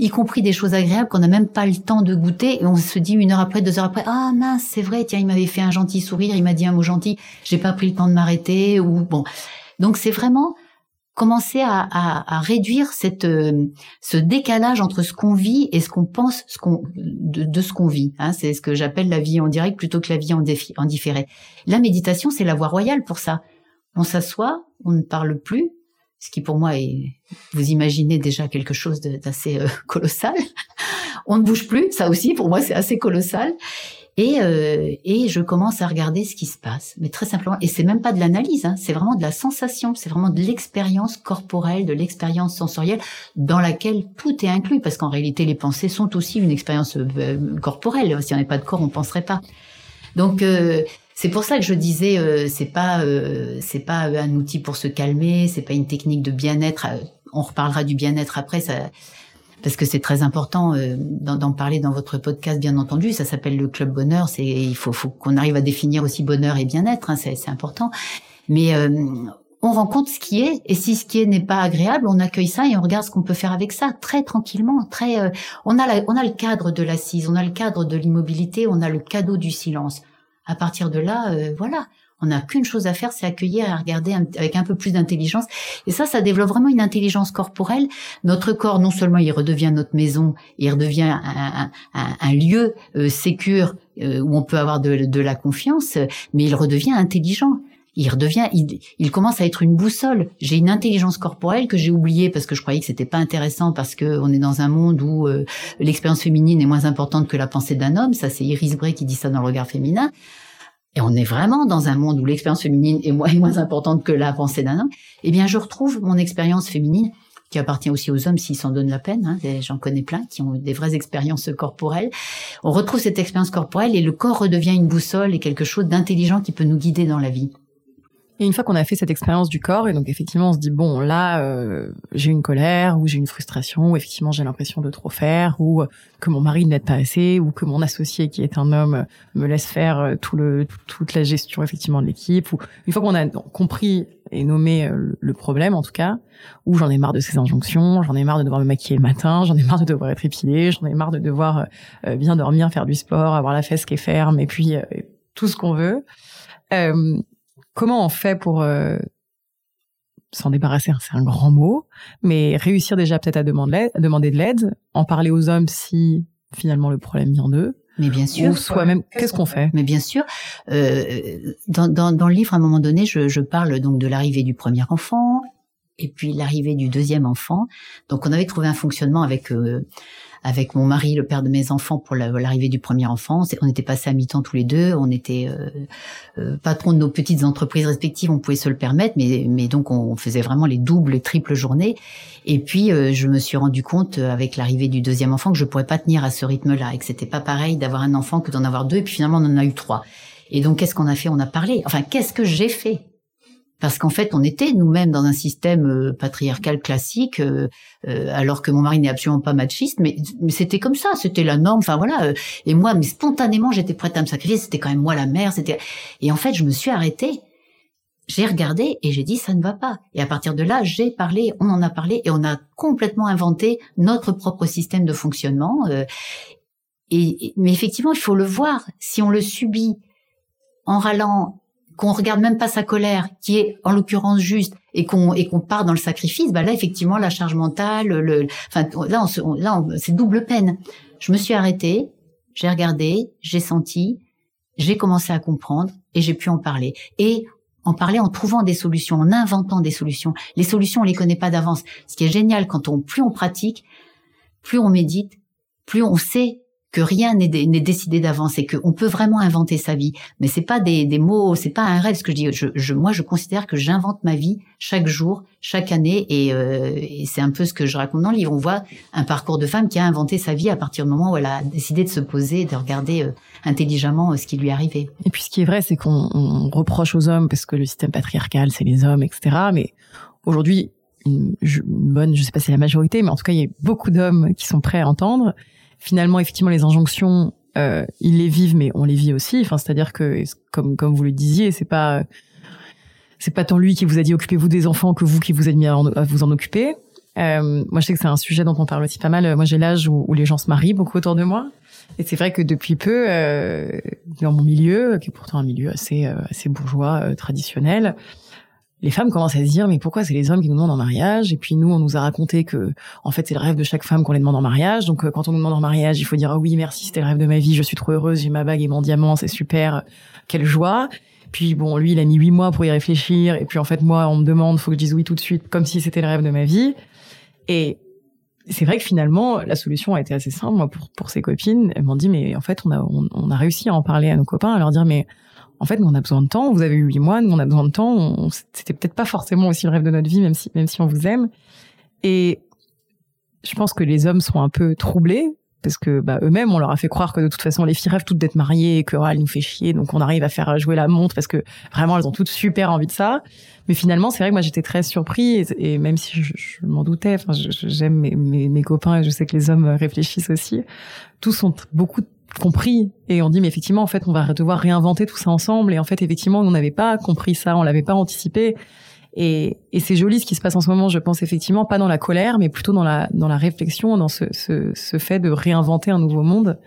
Speaker 2: y compris des choses agréables qu'on n'a même pas le temps de goûter et on se dit une heure après, deux heures après, ah mince, c'est vrai, tiens, il m'avait fait un gentil sourire, il m'a dit un mot gentil, j'ai pas pris le temps de m'arrêter ou bon. Donc c'est vraiment commencer à, à, à réduire cette, euh, ce décalage entre ce qu'on vit et ce qu'on pense ce qu'on, de, ce qu'on vit. Hein, c'est ce que j'appelle la vie en direct plutôt que la vie en, défi, en différé. La méditation, c'est la voie royale pour ça. On s'assoit, on ne parle plus, ce qui pour moi est, vous imaginez déjà quelque chose d'assez euh, colossal. on ne bouge plus, ça aussi pour moi c'est assez colossal. Et, euh, et je commence à regarder ce qui se passe, mais très simplement. Et c'est même pas de l'analyse, hein, c'est vraiment de la sensation, c'est vraiment de l'expérience corporelle, de l'expérience sensorielle, dans laquelle tout est inclus, parce qu'en réalité les pensées sont aussi une expérience euh, corporelle. Si on n'est pas de corps, on penserait pas. Donc euh, c'est pour ça que je disais, euh, c'est pas euh, c'est pas un outil pour se calmer, c'est pas une technique de bien-être. Euh, on reparlera du bien-être après, parce que c'est très important d'en parler dans votre podcast, bien entendu. Ça s'appelle le club bonheur. C'est il faut, faut qu'on arrive à définir aussi bonheur et bien-être. Hein, c'est important. Mais on rencontre ce qui est, et si ce qui est n'est pas agréable, on accueille ça et on regarde ce qu'on peut faire avec ça, très tranquillement, très. on a on a le cadre de l'assise, on a le cadre de l'immobilité, on a le cadeau du silence à partir de là, euh, voilà, on n'a qu'une chose à faire, c'est accueillir et regarder avec un peu plus d'intelligence. Et ça, ça développe vraiment une intelligence corporelle. Notre corps, non seulement il redevient notre maison, il redevient un, lieu euh, euh, où on peut avoir de, de, la confiance, mais il redevient intelligent. Il redevient, il, il commence à être une boussole. J'ai une intelligence corporelle que j'ai oubliée parce que je croyais que c'était pas intéressant parce que on est dans un monde où euh, l'expérience féminine est moins importante que la pensée d'un homme. Ça, c'est Iris Bray qui dit ça dans le regard féminin. Et on est vraiment dans un monde où l'expérience féminine est moins, moins importante que la pensée d'un homme. Eh bien, je retrouve mon expérience féminine qui appartient aussi aux hommes s'ils s'en donnent la peine. Hein. J'en connais plein qui ont des vraies expériences corporelles. On retrouve cette expérience corporelle et le corps redevient une boussole et quelque chose d'intelligent qui peut nous guider dans la vie.
Speaker 1: Et une fois qu'on a fait cette expérience du corps, et donc effectivement on se dit bon là euh, j'ai une colère ou j'ai une frustration ou effectivement j'ai l'impression de trop faire ou que mon mari ne m'aide pas assez ou que mon associé qui est un homme me laisse faire euh, tout le toute la gestion effectivement de l'équipe ou une fois qu'on a compris et nommer le problème en tout cas, où j'en ai marre de ces injonctions, j'en ai marre de devoir me maquiller le matin, j'en ai marre de devoir être épilée, j'en ai marre de devoir bien dormir, faire du sport, avoir la fesse qui est ferme et puis tout ce qu'on veut. Comment on fait pour s'en débarrasser, c'est un grand mot, mais réussir déjà peut-être à demander, demander de l'aide, en parler aux hommes si finalement le problème vient d'eux.
Speaker 2: Mais bien sûr.
Speaker 1: Ou soi-même, qu'est-ce qu'on fait?
Speaker 2: Mais bien sûr. Euh, dans, dans, dans, le livre, à un moment donné, je, je parle donc de l'arrivée du premier enfant et puis l'arrivée du deuxième enfant. Donc on avait trouvé un fonctionnement avec euh, avec mon mari, le père de mes enfants, pour l'arrivée du premier enfant. On était passés à mi-temps tous les deux. On était euh, euh, patrons de nos petites entreprises respectives. On pouvait se le permettre, mais, mais donc on faisait vraiment les doubles, les triples journées. Et puis euh, je me suis rendu compte avec l'arrivée du deuxième enfant que je pourrais pas tenir à ce rythme-là et que c'était pas pareil d'avoir un enfant que d'en avoir deux. Et puis finalement on en a eu trois. Et donc qu'est-ce qu'on a fait? On a parlé. Enfin qu'est-ce que j'ai fait? Parce qu'en fait, on était nous-mêmes dans un système euh, patriarcal classique, euh, euh, alors que mon mari n'est absolument pas machiste, mais, c'était comme ça, c'était la norme. Enfin voilà. et moi, mais spontanément, j'étais prête à me sacrifier. C'était quand même moi la mère. C'était. Et en fait, je me suis arrêtée. J'ai regardé et j'ai dit ça ne va pas. Et à partir de là, j'ai parlé, on en a parlé et on a complètement inventé notre propre système de fonctionnement. et mais effectivement, il faut le voir. Si on le subit en râlant qu'on regarde même pas sa colère, qui est en l'occurrence juste, et qu'on et qu'on part dans le sacrifice, bah là effectivement la charge mentale, le, enfin là on, là c'est double peine. Je me suis arrêtée, j'ai regardé, j'ai senti, j'ai commencé à comprendre et j'ai pu en parler. Et en parler en trouvant des solutions, en inventant des solutions. Les solutions on les connaît pas d'avance. Ce qui est génial quand on plus on pratique, plus on médite, plus on sait que rien n'est décidé d'avance et qu'on peut vraiment inventer sa vie. Mais c'est pas des, des mots, c'est pas un rêve. Ce que je dis, moi, je considère que j'invente ma vie chaque jour, chaque année, et, euh, et c'est un peu ce que je raconte dans le livre. On voit un parcours de femme qui a inventé sa vie à partir du moment où elle a décidé de se poser, de regarder euh, intelligemment euh, ce qui lui arrivait.
Speaker 1: Et puis, ce qui est vrai, c'est qu'on reproche aux hommes parce que le système patriarcal, c'est les hommes, etc. Mais aujourd'hui, une, une bonne, je sais pas si c'est la majorité, mais en tout cas, il y a beaucoup d'hommes qui sont prêts à entendre finalement, effectivement, les injonctions, euh, ils les vivent, mais on les vit aussi. Enfin, c'est-à-dire que, comme comme vous le disiez, c'est pas c'est pas tant lui qui vous a dit occupez-vous des enfants que vous qui vous êtes mis à, vous en occuper. Euh, moi, je sais que c'est un sujet dont on parle aussi pas mal. Moi, j'ai l'âge où, les gens se marient beaucoup autour de moi. Et c'est vrai que depuis peu, euh, dans mon milieu, qui est pourtant un milieu assez, euh, assez bourgeois, euh, traditionnel, les femmes commencent à se dire mais pourquoi c'est les hommes qui nous demandent en mariage? Et puis nous on nous a raconté que en fait c'est le rêve de chaque femme qu'on les demande en mariage. Donc euh, quand on nous demande en mariage il faut dire ah oui merci c'était le rêve de ma vie je suis trop heureuse j'ai ma bague et mon diamant c'est super quelle joie. Puis bon lui il a mis huit mois pour y réfléchir. Et puis en fait moi on me demande faut que je dise oui tout de suite comme si c'était le rêve de ma vie. Et c'est vrai que finalement la solution a été assez simple. Moi pour pour ses copines elles m'ont dit mais en fait on a on a réussi à en parler à nos copains à leur dire mais en fait, nous, on a besoin de temps. Vous avez eu huit mois, on a besoin de temps. C'était peut-être pas forcément aussi le rêve de notre vie, même si, même si on vous aime. Et je pense que les hommes sont un peu troublés parce que bah, eux-mêmes, on leur a fait croire que de toute façon, les filles rêvent toutes d'être mariées et que ah, elle nous fait chier, donc on arrive à faire jouer la montre parce que vraiment, elles ont toutes super envie de ça. Mais finalement, c'est vrai que moi, j'étais très surprise et, même si je, m'en doutais, enfin, j'aime mes, mes, copains et je sais que les hommes réfléchissent aussi, tous sont beaucoup compris et on dit mais effectivement en fait on va devoir réinventer tout ça ensemble. Et en fait effectivement on n'avait pas compris ça on l'avait pas anticipé. Et, et c'est joli ce qui se passe en ce moment je pense effectivement pas dans la colère mais plutôt dans la dans la réflexion dans ce ce, ce fait de réinventer un nouveau monde.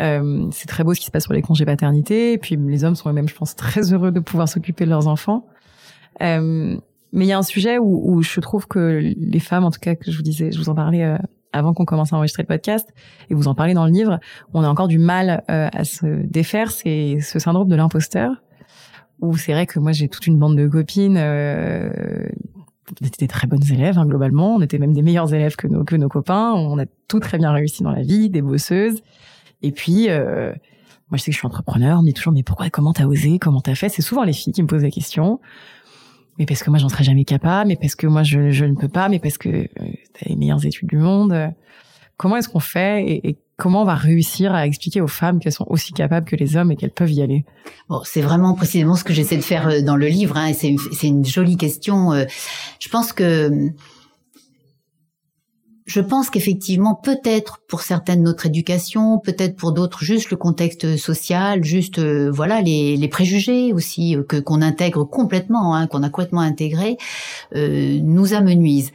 Speaker 1: Euh, c'est très beau ce qui se passe sur les congés paternité. Et puis les hommes sont eux-mêmes je pense très heureux de pouvoir s'occuper de leurs enfants. Euh, mais il y a un sujet où, où, je trouve que les femmes en tout cas que je vous disais je vous en parlais euh, avant qu'on commence à enregistrer le podcast, et vous en parlez dans le livre, on a encore du mal euh, à se défaire, c'est ce syndrome de l'imposteur, où c'est vrai que moi j'ai toute une bande de copines, euh, on était des très bonnes élèves hein, globalement, on était même des meilleurs élèves que nos, que nos copains, on a tout très bien réussi dans la vie, des bosseuses, et puis... Euh, moi, je sais que je suis entrepreneur, on me dit toujours, mais pourquoi, comment t'as osé, comment t'as fait? C'est souvent les filles qui me posent la question mais parce que moi j'en serais jamais capable, mais parce que moi je, je ne peux pas, mais parce que euh, t'as les meilleures études du monde. Comment est-ce qu'on fait et, comment on va réussir à expliquer aux femmes qu'elles sont aussi capables que les hommes et qu'elles peuvent y aller?
Speaker 2: Bon, c'est vraiment précisément ce que j'essaie de faire euh, dans le livre. Hein, c'est une, une, jolie question. Euh. Je pense que je pense qu'effectivement, peut-être pour certaines notre éducation, peut-être pour d'autres juste le contexte social, juste euh, voilà les, les, préjugés aussi euh, que qu'on intègre complètement, hein, qu'on a complètement intégré, euh, nous amenuisent.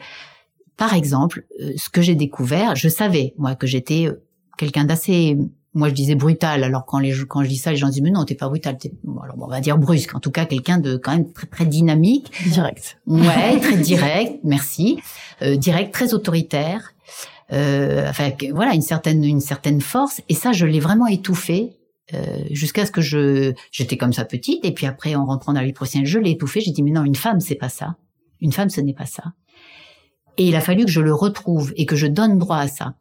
Speaker 2: Par exemple, euh, ce que j'ai découvert, je savais moi que j'étais quelqu'un d'assez moi je disais brutal. Alors quand les quand je dis ça les gens disent mais non t'es pas brutal. T'es alors on va dire brusque. En tout cas quelqu'un de quand même très très dynamique.
Speaker 1: Direct.
Speaker 2: Ouais très direct. Merci. Euh, direct très autoritaire. Euh, enfin voilà une certaine une certaine force. Et ça je l'ai vraiment étouffé euh, jusqu'à ce que je j'étais comme ça petite. Et puis après en rentrant dans la vie professionnelle je l'ai étouffé. J'ai dit mais non une femme c'est pas ça. Une femme ce n'est pas ça. Et il a fallu que je le retrouve et que je donne droit à ça.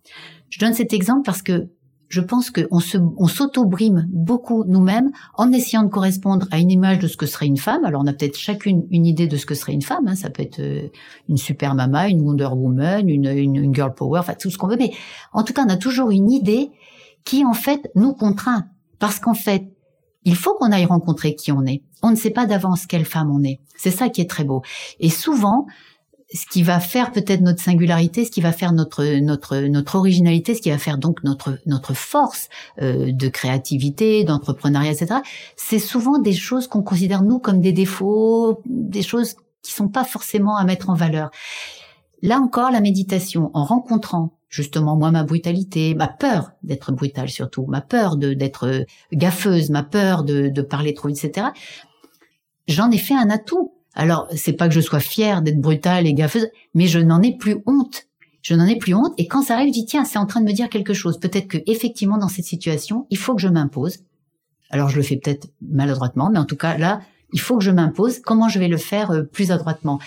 Speaker 2: Je donne cet exemple parce que je pense qu'on se, on s'auto-brime beaucoup nous-mêmes en essayant de correspondre à une image de ce que serait une femme. Alors on a peut-être chacune une idée de ce que serait une femme. Hein. Ça peut être euh, une super mama, une Wonder Woman, une, une, girl power, enfin tout ce qu'on veut. Mais en tout cas, on a toujours une idée qui en fait nous contraint. Parce qu'en fait, il faut qu'on aille rencontrer qui on est. On ne sait pas d'avance quelle femme on est. C'est ça qui est très beau. Et souvent, ce qui va faire peut-être notre singularité, ce qui va faire notre notre notre originalité, ce qui va faire donc notre notre force euh, de créativité, d'entrepreneuriat, etc. C'est souvent des choses qu'on considère nous comme des défauts, des choses qui sont pas forcément à mettre en valeur. Là encore, la méditation, en rencontrant justement moi ma brutalité, ma peur d'être brutale surtout, ma peur de d'être gaffeuse, ma peur de, de parler trop vite, etc. J'en ai fait un atout alors, c'est pas que je sois fière d'être brutale et gaffeuse, mais je n'en ai plus honte. Je n'en ai plus honte. Et quand ça arrive, je dis, tiens, c'est en train de me dire quelque chose. Peut-être que, effectivement, dans cette situation, il faut que je m'impose. Alors, je le fais peut-être maladroitement, mais en tout cas, là, il faut que je m'impose. Comment je vais le faire euh, plus adroitement?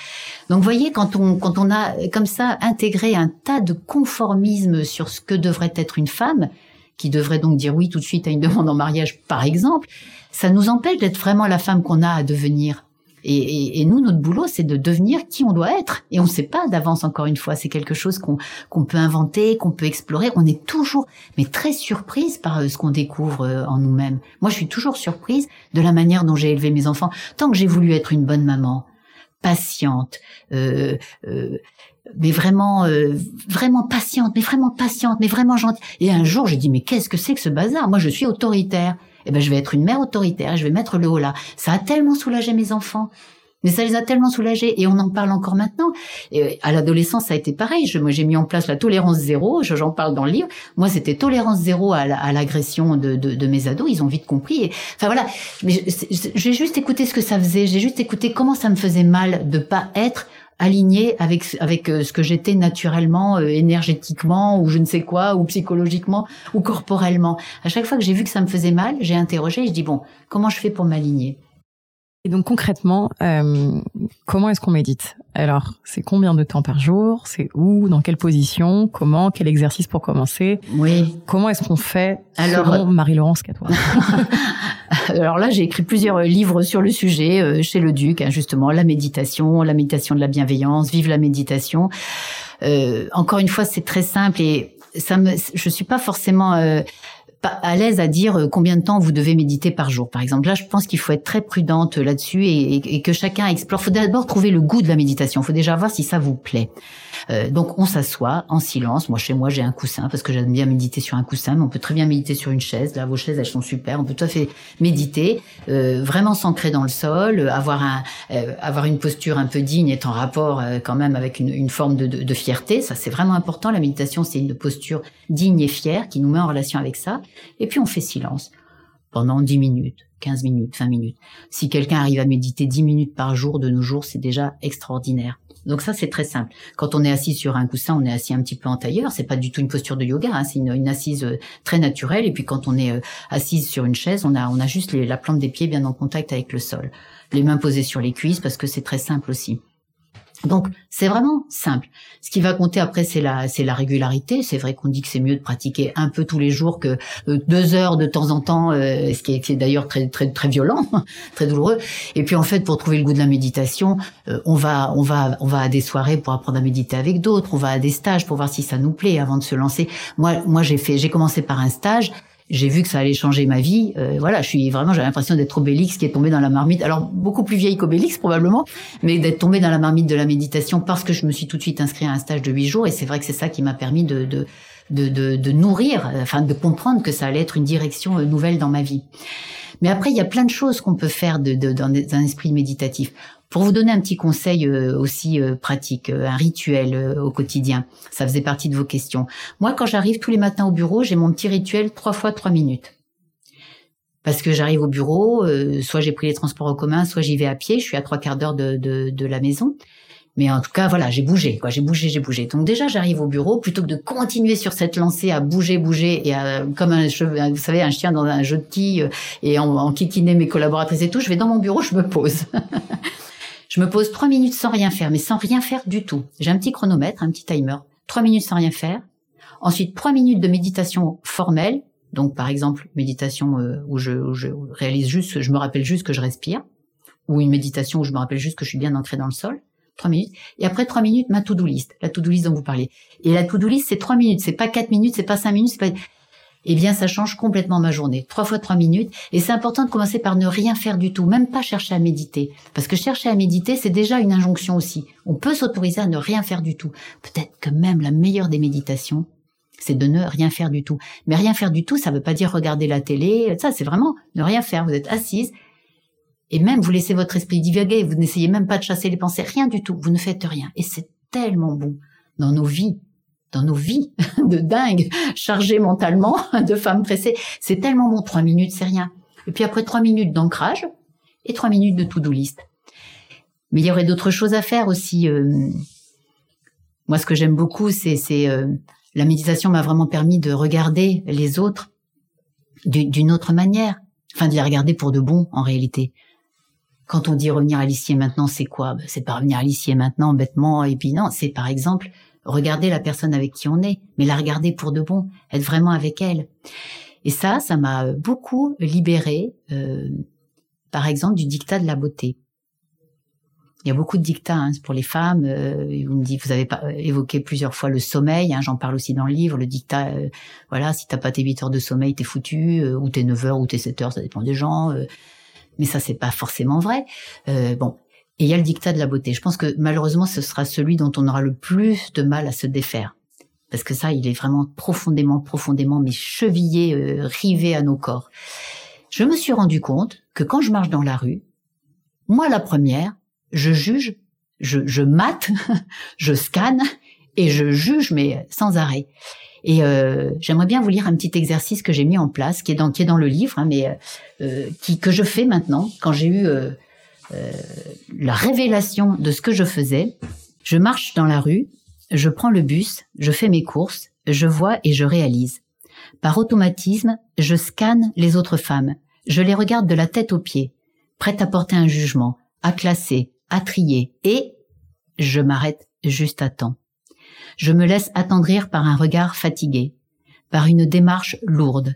Speaker 2: Donc, voyez, quand on, quand on a euh, comme ça intégré un tas de conformisme sur ce que devrait être une femme, qui devrait donc dire oui tout de suite à une demande en mariage, par exemple, ça nous empêche d'être vraiment la femme qu'on a à devenir. Et, nous, notre boulot, c'est de devenir qui on doit être. Et on ne sait pas d'avance, encore une fois. C'est quelque chose qu'on qu'on peut inventer, qu'on peut explorer. On est toujours, mais très surprise par euh, ce qu'on découvre euh, en nous-mêmes. Moi, je suis toujours surprise de la manière dont j'ai élevé mes enfants. Tant que j'ai voulu être une bonne maman, patiente, euh, euh, mais vraiment, euh, vraiment patiente, mais vraiment patiente, mais vraiment gentille. Et un jour, j'ai dit, mais qu'est-ce que c'est que ce bazar? Moi, je suis autoritaire eh ben je vais être une mère autoritaire, je vais mettre le haut là. Ça a tellement soulagé mes enfants. Mais ça les a tellement soulagés et on en parle encore maintenant. Euh, à l'adolescence, ça a été pareil. Je, moi, j'ai mis en place la tolérance zéro. J'en parle dans le livre. Moi, c'était tolérance zéro à, l'agression de, mes ados. Ils ont vite compris. Et, enfin voilà. J'ai juste écouté ce que ça faisait. J'ai juste écouté comment ça me faisait mal de pas être aligné avec avec euh, ce que j'étais naturellement, euh, énergétiquement ou je ne sais quoi, ou psychologiquement ou corporellement. À chaque fois que j'ai vu que ça me faisait mal, j'ai interrogé. Et je dis bon, comment je fais pour m'aligner?
Speaker 1: Et donc concrètement, euh, comment est-ce qu'on médite? Alors, c'est combien de temps par jour? C'est où? Dans quelle position? Comment? Quel exercice pour commencer?
Speaker 2: Oui.
Speaker 1: Comment est-ce qu'on fait Alors, selon Marie-Laurence Catois
Speaker 2: Alors là, j'ai écrit plusieurs livres sur le sujet euh, chez le Duc, hein, justement, la méditation, la méditation de la bienveillance, vive la méditation. Euh, encore une fois, c'est très simple et ça me, je suis pas forcément euh, pas à l'aise à dire euh, combien de temps vous devez méditer par jour. Par exemple, là, je pense qu'il faut être très prudente là-dessus et, que chacun explore. Faut d'abord trouver le goût de la méditation. Il faut déjà voir si ça vous plaît. Euh, donc, on s'assoit en silence. Moi, chez moi, j'ai un coussin parce que j'aime bien méditer sur un coussin, mais on peut très bien méditer sur une chaise. Là, vos chaises, elles sont super. On peut tout à fait méditer, euh, vraiment s'ancrer dans le sol, avoir un, avoir une posture un peu digne, être en rapport quand même avec une, une forme de, de, de fierté. Ça, c'est vraiment important. La méditation, c'est une posture digne et fière qui nous met en relation avec ça. Et puis on fait silence pendant 10 minutes, 15 minutes, 20 minutes. Si quelqu'un arrive à méditer 10 minutes par jour de nos jours, c'est déjà extraordinaire. Donc ça, c'est très simple. Quand on est assis sur un coussin, on est assis un petit peu en tailleur. C'est pas du tout une posture de yoga, hein. c'est une, assise euh, très naturelle. Et puis quand on est euh, assise sur une chaise, on a, on a juste la plante des pieds bien en contact avec le sol. Les mains posées sur les cuisses parce que c'est très simple aussi. Donc c'est vraiment simple. Ce qui va compter après c'est la c'est la régularité. C'est vrai qu'on dit que c'est mieux de pratiquer un peu tous les jours que euh, deux heures de temps en temps, euh, ce qui est, d'ailleurs très très très violent, très douloureux. Et puis en fait pour trouver le goût de la méditation, euh, on va on va on va à des soirées pour apprendre à méditer avec d'autres. On va à des stages pour voir si ça nous plaît avant de se lancer. Moi moi j'ai fait j'ai commencé par un stage j'ai vu que ça allait changer ma vie. Euh, voilà, je suis vraiment, j'ai l'impression d'être Obélix qui est tombé dans la marmite. Alors beaucoup plus vieille qu'Obélix probablement, mais d'être tombé dans la marmite de la méditation parce que je me suis tout de suite inscrit à un stage de huit jours. Et c'est vrai que c'est ça qui m'a permis de, de de, de, de, nourrir, enfin de comprendre que ça allait être une direction euh, nouvelle dans ma vie. Mais après, il y a plein de choses qu'on peut faire de, de, dans un esprit méditatif. Pour vous donner un petit conseil euh, aussi euh, pratique, euh, un rituel au quotidien, ça faisait partie de vos questions. Moi, quand j'arrive tous les matins au bureau, j'ai mon petit rituel trois fois trois minutes. Parce que j'arrive au bureau, soit j'ai pris les transports en commun, soit j'y vais à pied. Je suis à trois quarts d'heure de, de, de, la maison. Mais en tout cas, voilà, j'ai bougé, quoi. J'ai bougé, j'ai bougé. Donc déjà, j'arrive au bureau, plutôt que de continuer sur cette lancée à bouger, bouger, et à, comme un, vous savez, un chien dans un jeu de quilles, et en, en mes collaboratrices et tout, je vais dans mon bureau, je me pose. Je me pose trois minutes sans rien faire, mais sans rien faire du tout. J'ai un petit chronomètre, un petit timer. Trois minutes sans rien faire. Ensuite, trois minutes de méditation formelle. Donc, par exemple, méditation euh, où, je, réalise juste, je me rappelle juste que je respire. Ou une méditation où je me rappelle juste que je suis bien ancré dans le sol. Trois minutes. Et après trois minutes, ma to-do list. La to-do list dont vous parlez. Et la to-do list, c'est trois minutes. C'est pas quatre minutes, c'est pas cinq minutes, eh bien, ça change complètement ma journée. Trois fois trois minutes. Et c'est important de commencer par ne rien faire du tout, même pas chercher à méditer. Parce que chercher à méditer, c'est déjà une injonction aussi. On peut s'autoriser à ne rien faire du tout. Peut-être que même la meilleure des méditations, c'est de ne rien faire du tout. Mais rien faire du tout, ça veut pas dire regarder la télé. Ça, c'est vraiment ne rien faire. Vous êtes assise. Et même, vous laissez votre esprit divaguer. Vous n'essayez même pas de chasser les pensées. Rien du tout. Vous ne faites rien. Et c'est tellement bon dans nos vies dans nos vies de dingue, chargées mentalement, de femmes pressées. C'est tellement bon, trois minutes, c'est rien. Et puis après trois minutes d'ancrage et trois minutes de to-do list. Mais il y aurait d'autres choses à faire aussi. Euh. moi, ce que j'aime beaucoup, c'est, euh, la méditation m'a vraiment permis de regarder les autres d'une autre manière. Enfin, de les regarder pour de bon, en réalité. Quand on dit revenir à l'ici et maintenant, c'est quoi? Ben, C'est pas revenir à l'ici et maintenant, bêtement, et puis non, c'est par exemple regarder la personne avec qui on est, mais la regarder pour de bon, être vraiment avec elle. Et ça, ça m'a beaucoup libéré, euh, par exemple, du dictat de la beauté. Il y a beaucoup de dictats hein, pour les femmes. Euh, vous me dites, vous avez pas, évoqué plusieurs fois le sommeil. Hein, J'en parle aussi dans le livre. Le dictat, euh, voilà, si t'as pas tes 8 heures de sommeil, t'es foutu, euh, ou t'es 9 heures, ou t'es 7 heures, ça dépend des gens. Euh. mais ça, c'est pas forcément vrai. bon, et il y a le dictat de la beauté. Je pense que malheureusement, ce sera celui dont on aura le plus de mal à se défaire. Parce que ça, il est vraiment profondément, profondément, mais chevillé, euh, rivé à nos corps. Je me suis rendu compte que quand je marche dans la rue, moi, la première, je juge, je, je mate, je scanne et je juge, mais sans arrêt. Et euh, j'aimerais bien vous lire un petit exercice que j'ai mis en place, qui est dans, qui est dans le livre, hein, mais euh, euh qui, que je fais maintenant quand j'ai eu euh, la révélation de ce que je faisais. Je marche dans la rue, je prends le bus, je fais mes courses, je vois et je réalise. Par automatisme, je scanne les autres femmes. Je les regarde de la tête aux pieds, prête à porter un jugement, à classer, à trier, et je m'arrête juste à temps. Je me laisse attendrir par un regard fatigué, par une démarche lourde,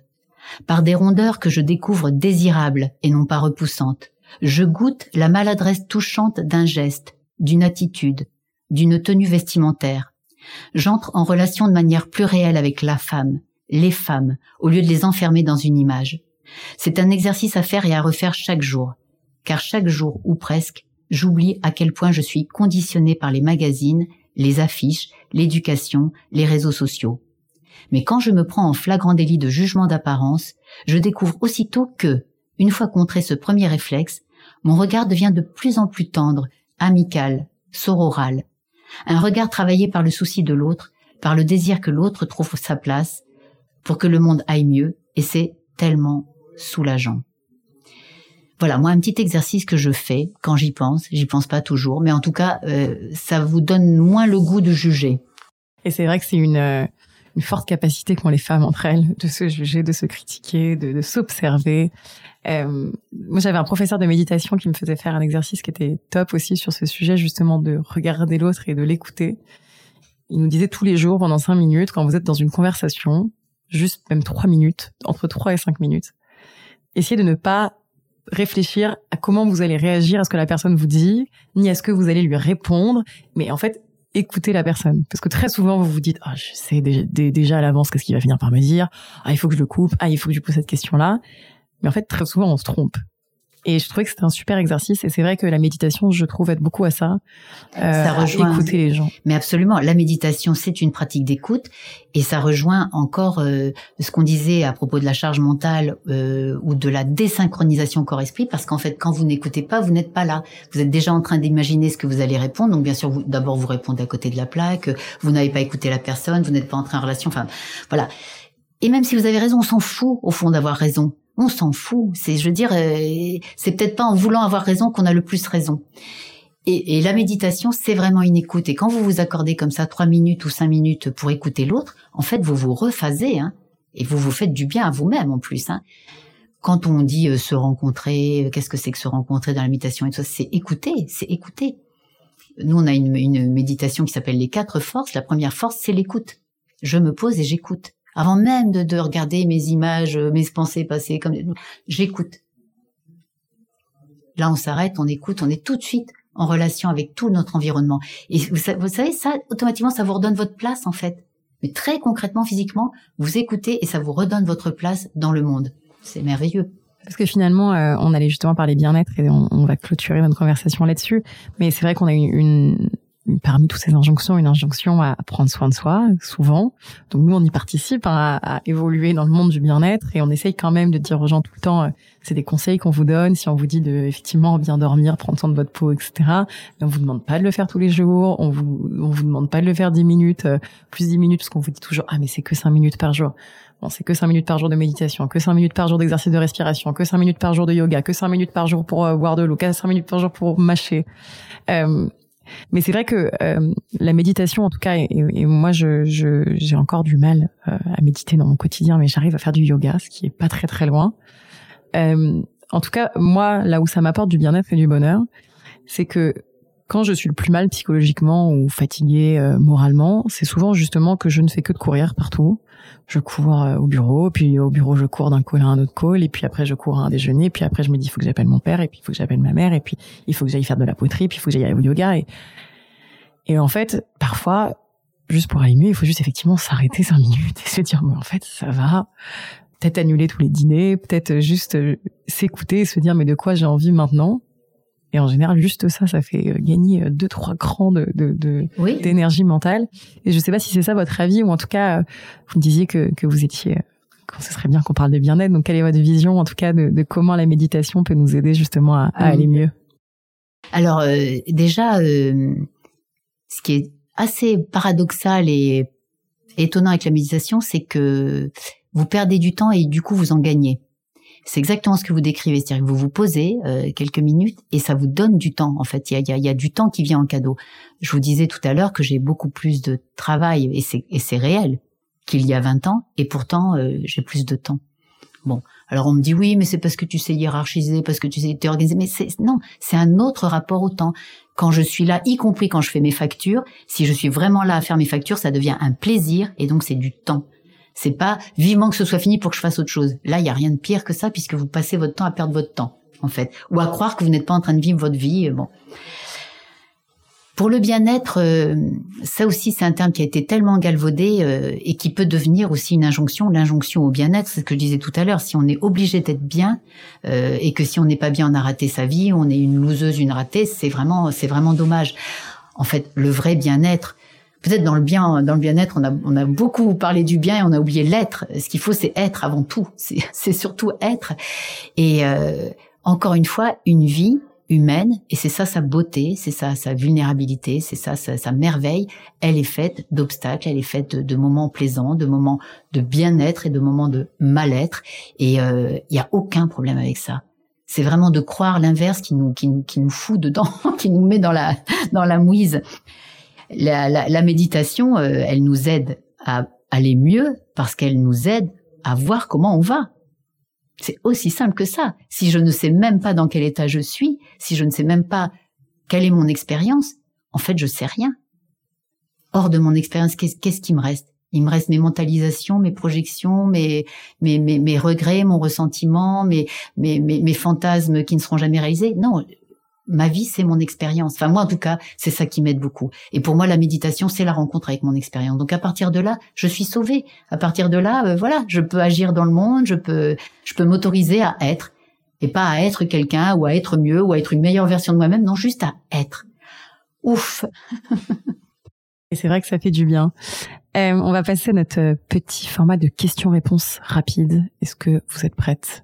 Speaker 2: par des rondeurs que je découvre désirables et non pas repoussantes, je goûte la maladresse touchante d'un geste, d'une attitude, d'une tenue vestimentaire. J'entre en relation de manière plus réelle avec la femme, les femmes, au lieu de les enfermer dans une image. C'est un exercice à faire et à refaire chaque jour, car chaque jour, ou presque, j'oublie à quel point je suis conditionné par les magazines, les affiches, l'éducation, les réseaux sociaux. Mais quand je me prends en flagrant délit de jugement d'apparence, je découvre aussitôt que, une fois contré ce premier réflexe, mon regard devient de plus en plus tendre, amical, sororal. Un regard travaillé par le souci de l'autre, par le désir que l'autre trouve sa place, pour que le monde aille mieux, et c'est tellement soulageant. Voilà, moi un petit exercice que je fais quand j'y pense, j'y pense pas toujours, mais en tout cas, euh, ça vous donne moins le goût de juger.
Speaker 1: Et c'est vrai que c'est une, euh, une forte capacité qu'ont les femmes entre elles de se juger, de se critiquer, de, de s'observer. Euh, moi, j'avais un professeur de méditation qui me faisait faire un exercice qui était top aussi sur ce sujet, justement, de regarder l'autre et de l'écouter. Il nous disait tous les jours, pendant cinq minutes, quand vous êtes dans une conversation, juste même trois minutes, entre trois et cinq minutes, essayez de ne pas réfléchir à comment vous allez réagir à ce que la personne vous dit, ni à ce que vous allez lui répondre, mais en fait, écouter la personne Parce que très souvent, vous vous dites, ah, je sais déjà, à l'avance qu'est-ce qu'il va finir par me dire. Ah, il faut que je le coupe. Ah, il faut que je pose cette question-là. Mais en fait, très souvent, on se trompe. Et je trouvais que c'était un super exercice. Et c'est vrai que la méditation, je trouve, aide beaucoup à ça.
Speaker 2: Euh, ça rejoint
Speaker 1: écouter les gens.
Speaker 2: Mais absolument, la méditation, c'est une pratique d'écoute, et ça rejoint encore euh, ce qu'on disait à propos de la charge mentale euh, ou de la désynchronisation corps-esprit, parce qu'en fait, quand vous n'écoutez pas, vous n'êtes pas là. Vous êtes déjà en train d'imaginer ce que vous allez répondre. Donc, bien sûr, vous, d'abord, vous répondez à côté de la plaque. Vous n'avez pas écouté la personne. Vous n'êtes pas entré en relation. Enfin, voilà. Et même si vous avez raison, on s'en fout au fond d'avoir raison on s'en fout. C'est, je veux dire, euh, c'est peut-être pas en voulant avoir raison qu'on a le plus raison. Et, la méditation, c'est vraiment une écoute. Et quand vous vous accordez comme ça trois minutes ou cinq minutes pour écouter l'autre, en fait, vous vous refasez, hein, et vous vous faites du bien à vous-même en plus. Hein. Quand on dit euh, se rencontrer, euh, qu'est-ce que c'est que se rencontrer dans la méditation et c'est écouter, c'est écouter. Nous, on a une, une méditation qui s'appelle les quatre forces. La première force, c'est l'écoute. Je me pose et j'écoute. Avant même de, de regarder mes images, euh, mes pensées passées, comme j'écoute. Là, on s'arrête, on écoute, on est tout de suite en relation avec tout notre environnement. Et vous, savez, ça, automatiquement, ça vous redonne votre place, en fait. Mais très concrètement, physiquement, vous écoutez et ça vous redonne votre place dans le monde. C'est merveilleux.
Speaker 1: Parce que finalement, euh, on allait justement parler bien-être et on, va clôturer notre conversation là-dessus. Mais c'est vrai qu'on a une, parmi toutes ces injonctions, une injonction à prendre soin de soi, souvent. Donc nous, on y participe hein, à, évoluer dans le monde du bien-être et on essaye quand même de dire aux gens tout le temps, euh, c'est des conseils qu'on vous donne. Si on vous dit de effectivement bien dormir, prendre soin de votre peau, etc. Mais on vous demande pas de le faire tous les jours. On vous on vous demande pas de le faire 10 minutes, euh, plus 10 minutes, parce qu'on vous dit toujours ah mais c'est que 5 minutes par jour. Bon, c'est que 5 minutes par jour de méditation, que 5 minutes par jour d'exercice de respiration, que 5 minutes par jour de yoga, que 5 minutes par jour pour euh, boire de l'eau, que 5 minutes par jour pour mâcher. Euh, mais c'est vrai que euh, la méditation, en tout cas, et, moi, je, j'ai encore du mal euh, à méditer dans mon quotidien, mais j'arrive à faire du yoga, ce qui est pas très très loin. Euh, en tout cas, moi, là où ça m'apporte du bien-être et du bonheur, c'est que quand je suis le plus mal psychologiquement ou fatiguée moralement, c'est souvent justement que je ne fais que de courir partout, je cours euh, au bureau, puis au bureau je cours d'un call à un autre call, et puis après je cours à un déjeuner, puis après je me dis il faut que j'appelle mon père, et puis il faut que j'appelle ma mère, et puis il faut que j'aille faire de la poterie, puis il faut que j'aille au yoga. Et, et en fait, parfois, juste pour aller mieux, il faut juste effectivement s'arrêter cinq minutes et se dire mais en fait ça va. Peut-être annuler tous les dîners, peut-être juste euh, s'écouter et se dire mais de quoi j'ai envie maintenant? Et en général, juste ça, ça fait euh, gagner euh, deux, trois crans de, de, d'énergie mentale. Et je sais pas si c'est ça votre avis, ou en tout cas, euh, vous me disiez que, que vous étiez, ce serait bien qu'on parle de bien-être. Donc, quelle est votre vision, en tout cas, de, de comment la méditation peut nous aider justement à, aller mieux?
Speaker 2: Alors, déjà, ce qui est assez paradoxal et étonnant avec la méditation, c'est que vous perdez du temps et du coup, vous en gagnez. C'est exactement ce que vous décrivez, c'est-à-dire que vous vous posez euh, quelques minutes et ça vous donne du temps. En fait, il y a, y a, du temps qui vient en cadeau. Je vous disais tout à l'heure que j'ai beaucoup plus de travail et c'est, et c'est réel qu'il y a 20 ans et pourtant euh, j'ai plus de temps. Bon, alors on me dit oui, mais c'est parce que tu sais hiérarchiser, parce que tu sais t'organiser. Mais c'est non, c'est un autre rapport au temps. Quand je suis là, y compris quand je fais mes factures, si je suis vraiment là à faire mes factures, ça devient un plaisir et donc c'est du temps. C'est pas vivement que ce soit fini pour que je fasse autre chose. Là, il y a rien de pire que ça puisque vous passez votre temps à perdre votre temps, en fait, ou à croire que vous n'êtes pas en train de vivre votre vie. Bon. Pour le bien-être, euh, ça aussi c'est un terme qui a été tellement galvaudé euh, et qui peut devenir aussi une injonction. L'injonction au bien-être, c'est ce que je disais tout à l'heure. Si on est obligé d'être bien euh, et que si on n'est pas bien, on a raté sa vie, on est une loseuse, une ratée, c'est vraiment c'est vraiment dommage. En fait, le vrai bien-être, peut-être dans le bien, dans le bien-être, on a, on a beaucoup parlé du bien et on a oublié l'être. Ce qu'il faut, c'est être avant tout. C'est surtout être. Et euh, encore une fois, une vie humaine, et c'est ça sa beauté, c'est ça sa vulnérabilité, c'est ça sa, merveille. Elle est faite d'obstacles, elle est faite de, moments plaisants, de moments de bien-être et de moments de mal-être. Et euh, il y a aucun problème avec ça c'est vraiment de croire l'inverse qui nous, qui, qui nous fout dedans, qui nous met dans la, dans la mouise la, méditation, euh, elle nous aide à aller mieux parce qu'elle nous aide à voir comment on va. C'est aussi simple que ça. Si je ne sais même pas dans quel état je suis, si je ne sais même pas quelle est mon expérience, en fait, je sais rien. Hors de mon expérience, qu'est-ce qui me reste? Il me reste mes mentalisations, mes projections, mes, mes, mes, regrets, mon ressentiment, mes, mes, mes, mes fantasmes qui ne seront jamais réalisés. Non, ma vie, c'est mon expérience. Enfin, moi, en tout cas, c'est ça qui m'aide beaucoup. Et pour moi, la méditation, c'est la rencontre avec mon expérience. Donc, à partir de là, je suis sauvée. À partir de là, euh, voilà, je peux agir dans le monde, je peux, je peux m'autoriser à être et pas à être quelqu'un ou à être mieux ou à être une meilleure version de moi-même. Non, juste à être. Ouf.
Speaker 1: et c'est vrai que ça fait du bien. Euh, on va passer à notre petit format de questions-réponses rapides. Est-ce que vous êtes prête?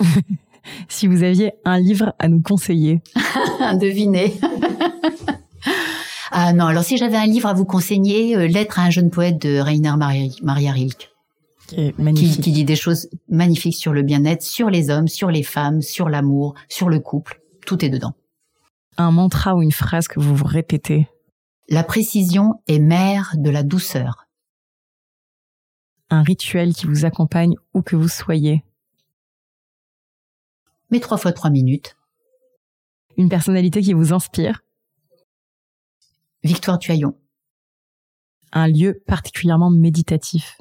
Speaker 1: si vous aviez un livre à nous conseiller
Speaker 2: Devinez. ah non, alors si j'avais un livre à vous conseiller, euh, Lettre à un jeune poète de Rainer Maria, Rilke. Qui, qui, qui, dit des choses magnifiques sur le bien-être, sur les hommes, sur les femmes, sur l'amour, sur le couple. Tout est dedans.
Speaker 1: Un mantra ou une phrase que vous vous répétez
Speaker 2: La précision est mère de la douceur.
Speaker 1: Un rituel qui vous accompagne où que vous soyez
Speaker 2: mais trois fois trois minutes.
Speaker 1: Une personnalité qui vous inspire
Speaker 2: Victoire Tuaillon.
Speaker 1: Un lieu particulièrement méditatif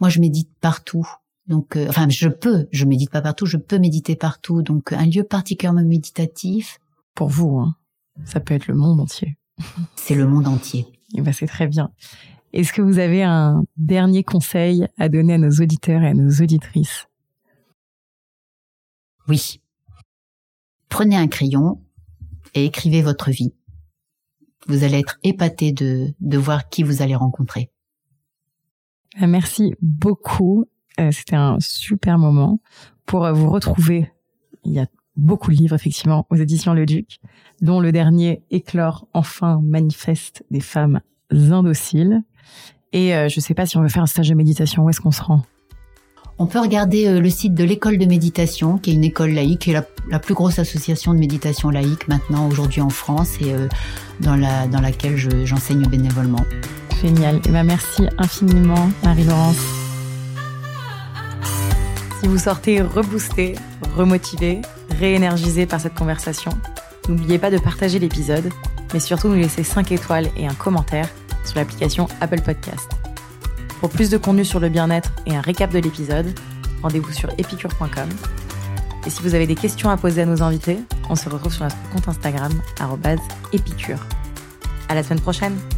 Speaker 2: Moi, je médite partout. Donc, euh, enfin, je peux, je médite pas partout, je peux méditer partout. Donc, un lieu particulièrement méditatif.
Speaker 1: Pour vous, hein, ça peut être le monde entier.
Speaker 2: C'est le monde entier.
Speaker 1: Et eh ben, c'est très bien. Est-ce que vous avez un dernier conseil à donner à nos auditeurs et à nos auditrices?
Speaker 2: Oui. Prenez un crayon et écrivez votre vie. Vous allez être épaté de, de voir qui vous allez rencontrer.
Speaker 1: Euh, merci beaucoup. Euh, c'était un super moment pour euh, vous retrouver. Il y a beaucoup de livres effectivement aux éditions Le Duc, dont le dernier Éclore enfin manifeste des femmes indociles. Et je ne sais pas si on veut faire un stage de méditation, où est-ce qu'on se rend?
Speaker 2: On peut regarder euh, le site de l'école de méditation, qui est une école laïque, qui est la, plus grosse association de méditation laïque maintenant aujourd'hui en France et euh, dans, la, dans laquelle j'enseigne bénévolement.
Speaker 1: Génial. Eh ben merci infiniment, Marie-Laurence. Si vous sortez reboosté, remotivé, réénergisé par cette conversation, n'oubliez pas de partager l'épisode, mais surtout nous laisser 5 étoiles et un commentaire sur l'application Apple Podcast. Pour plus de contenu sur le bien-être et un récap de l'épisode, rendez-vous sur epicure.com. Et si vous avez des questions à poser à nos invités, on se retrouve sur notre compte Instagram, épicure. À la semaine prochaine!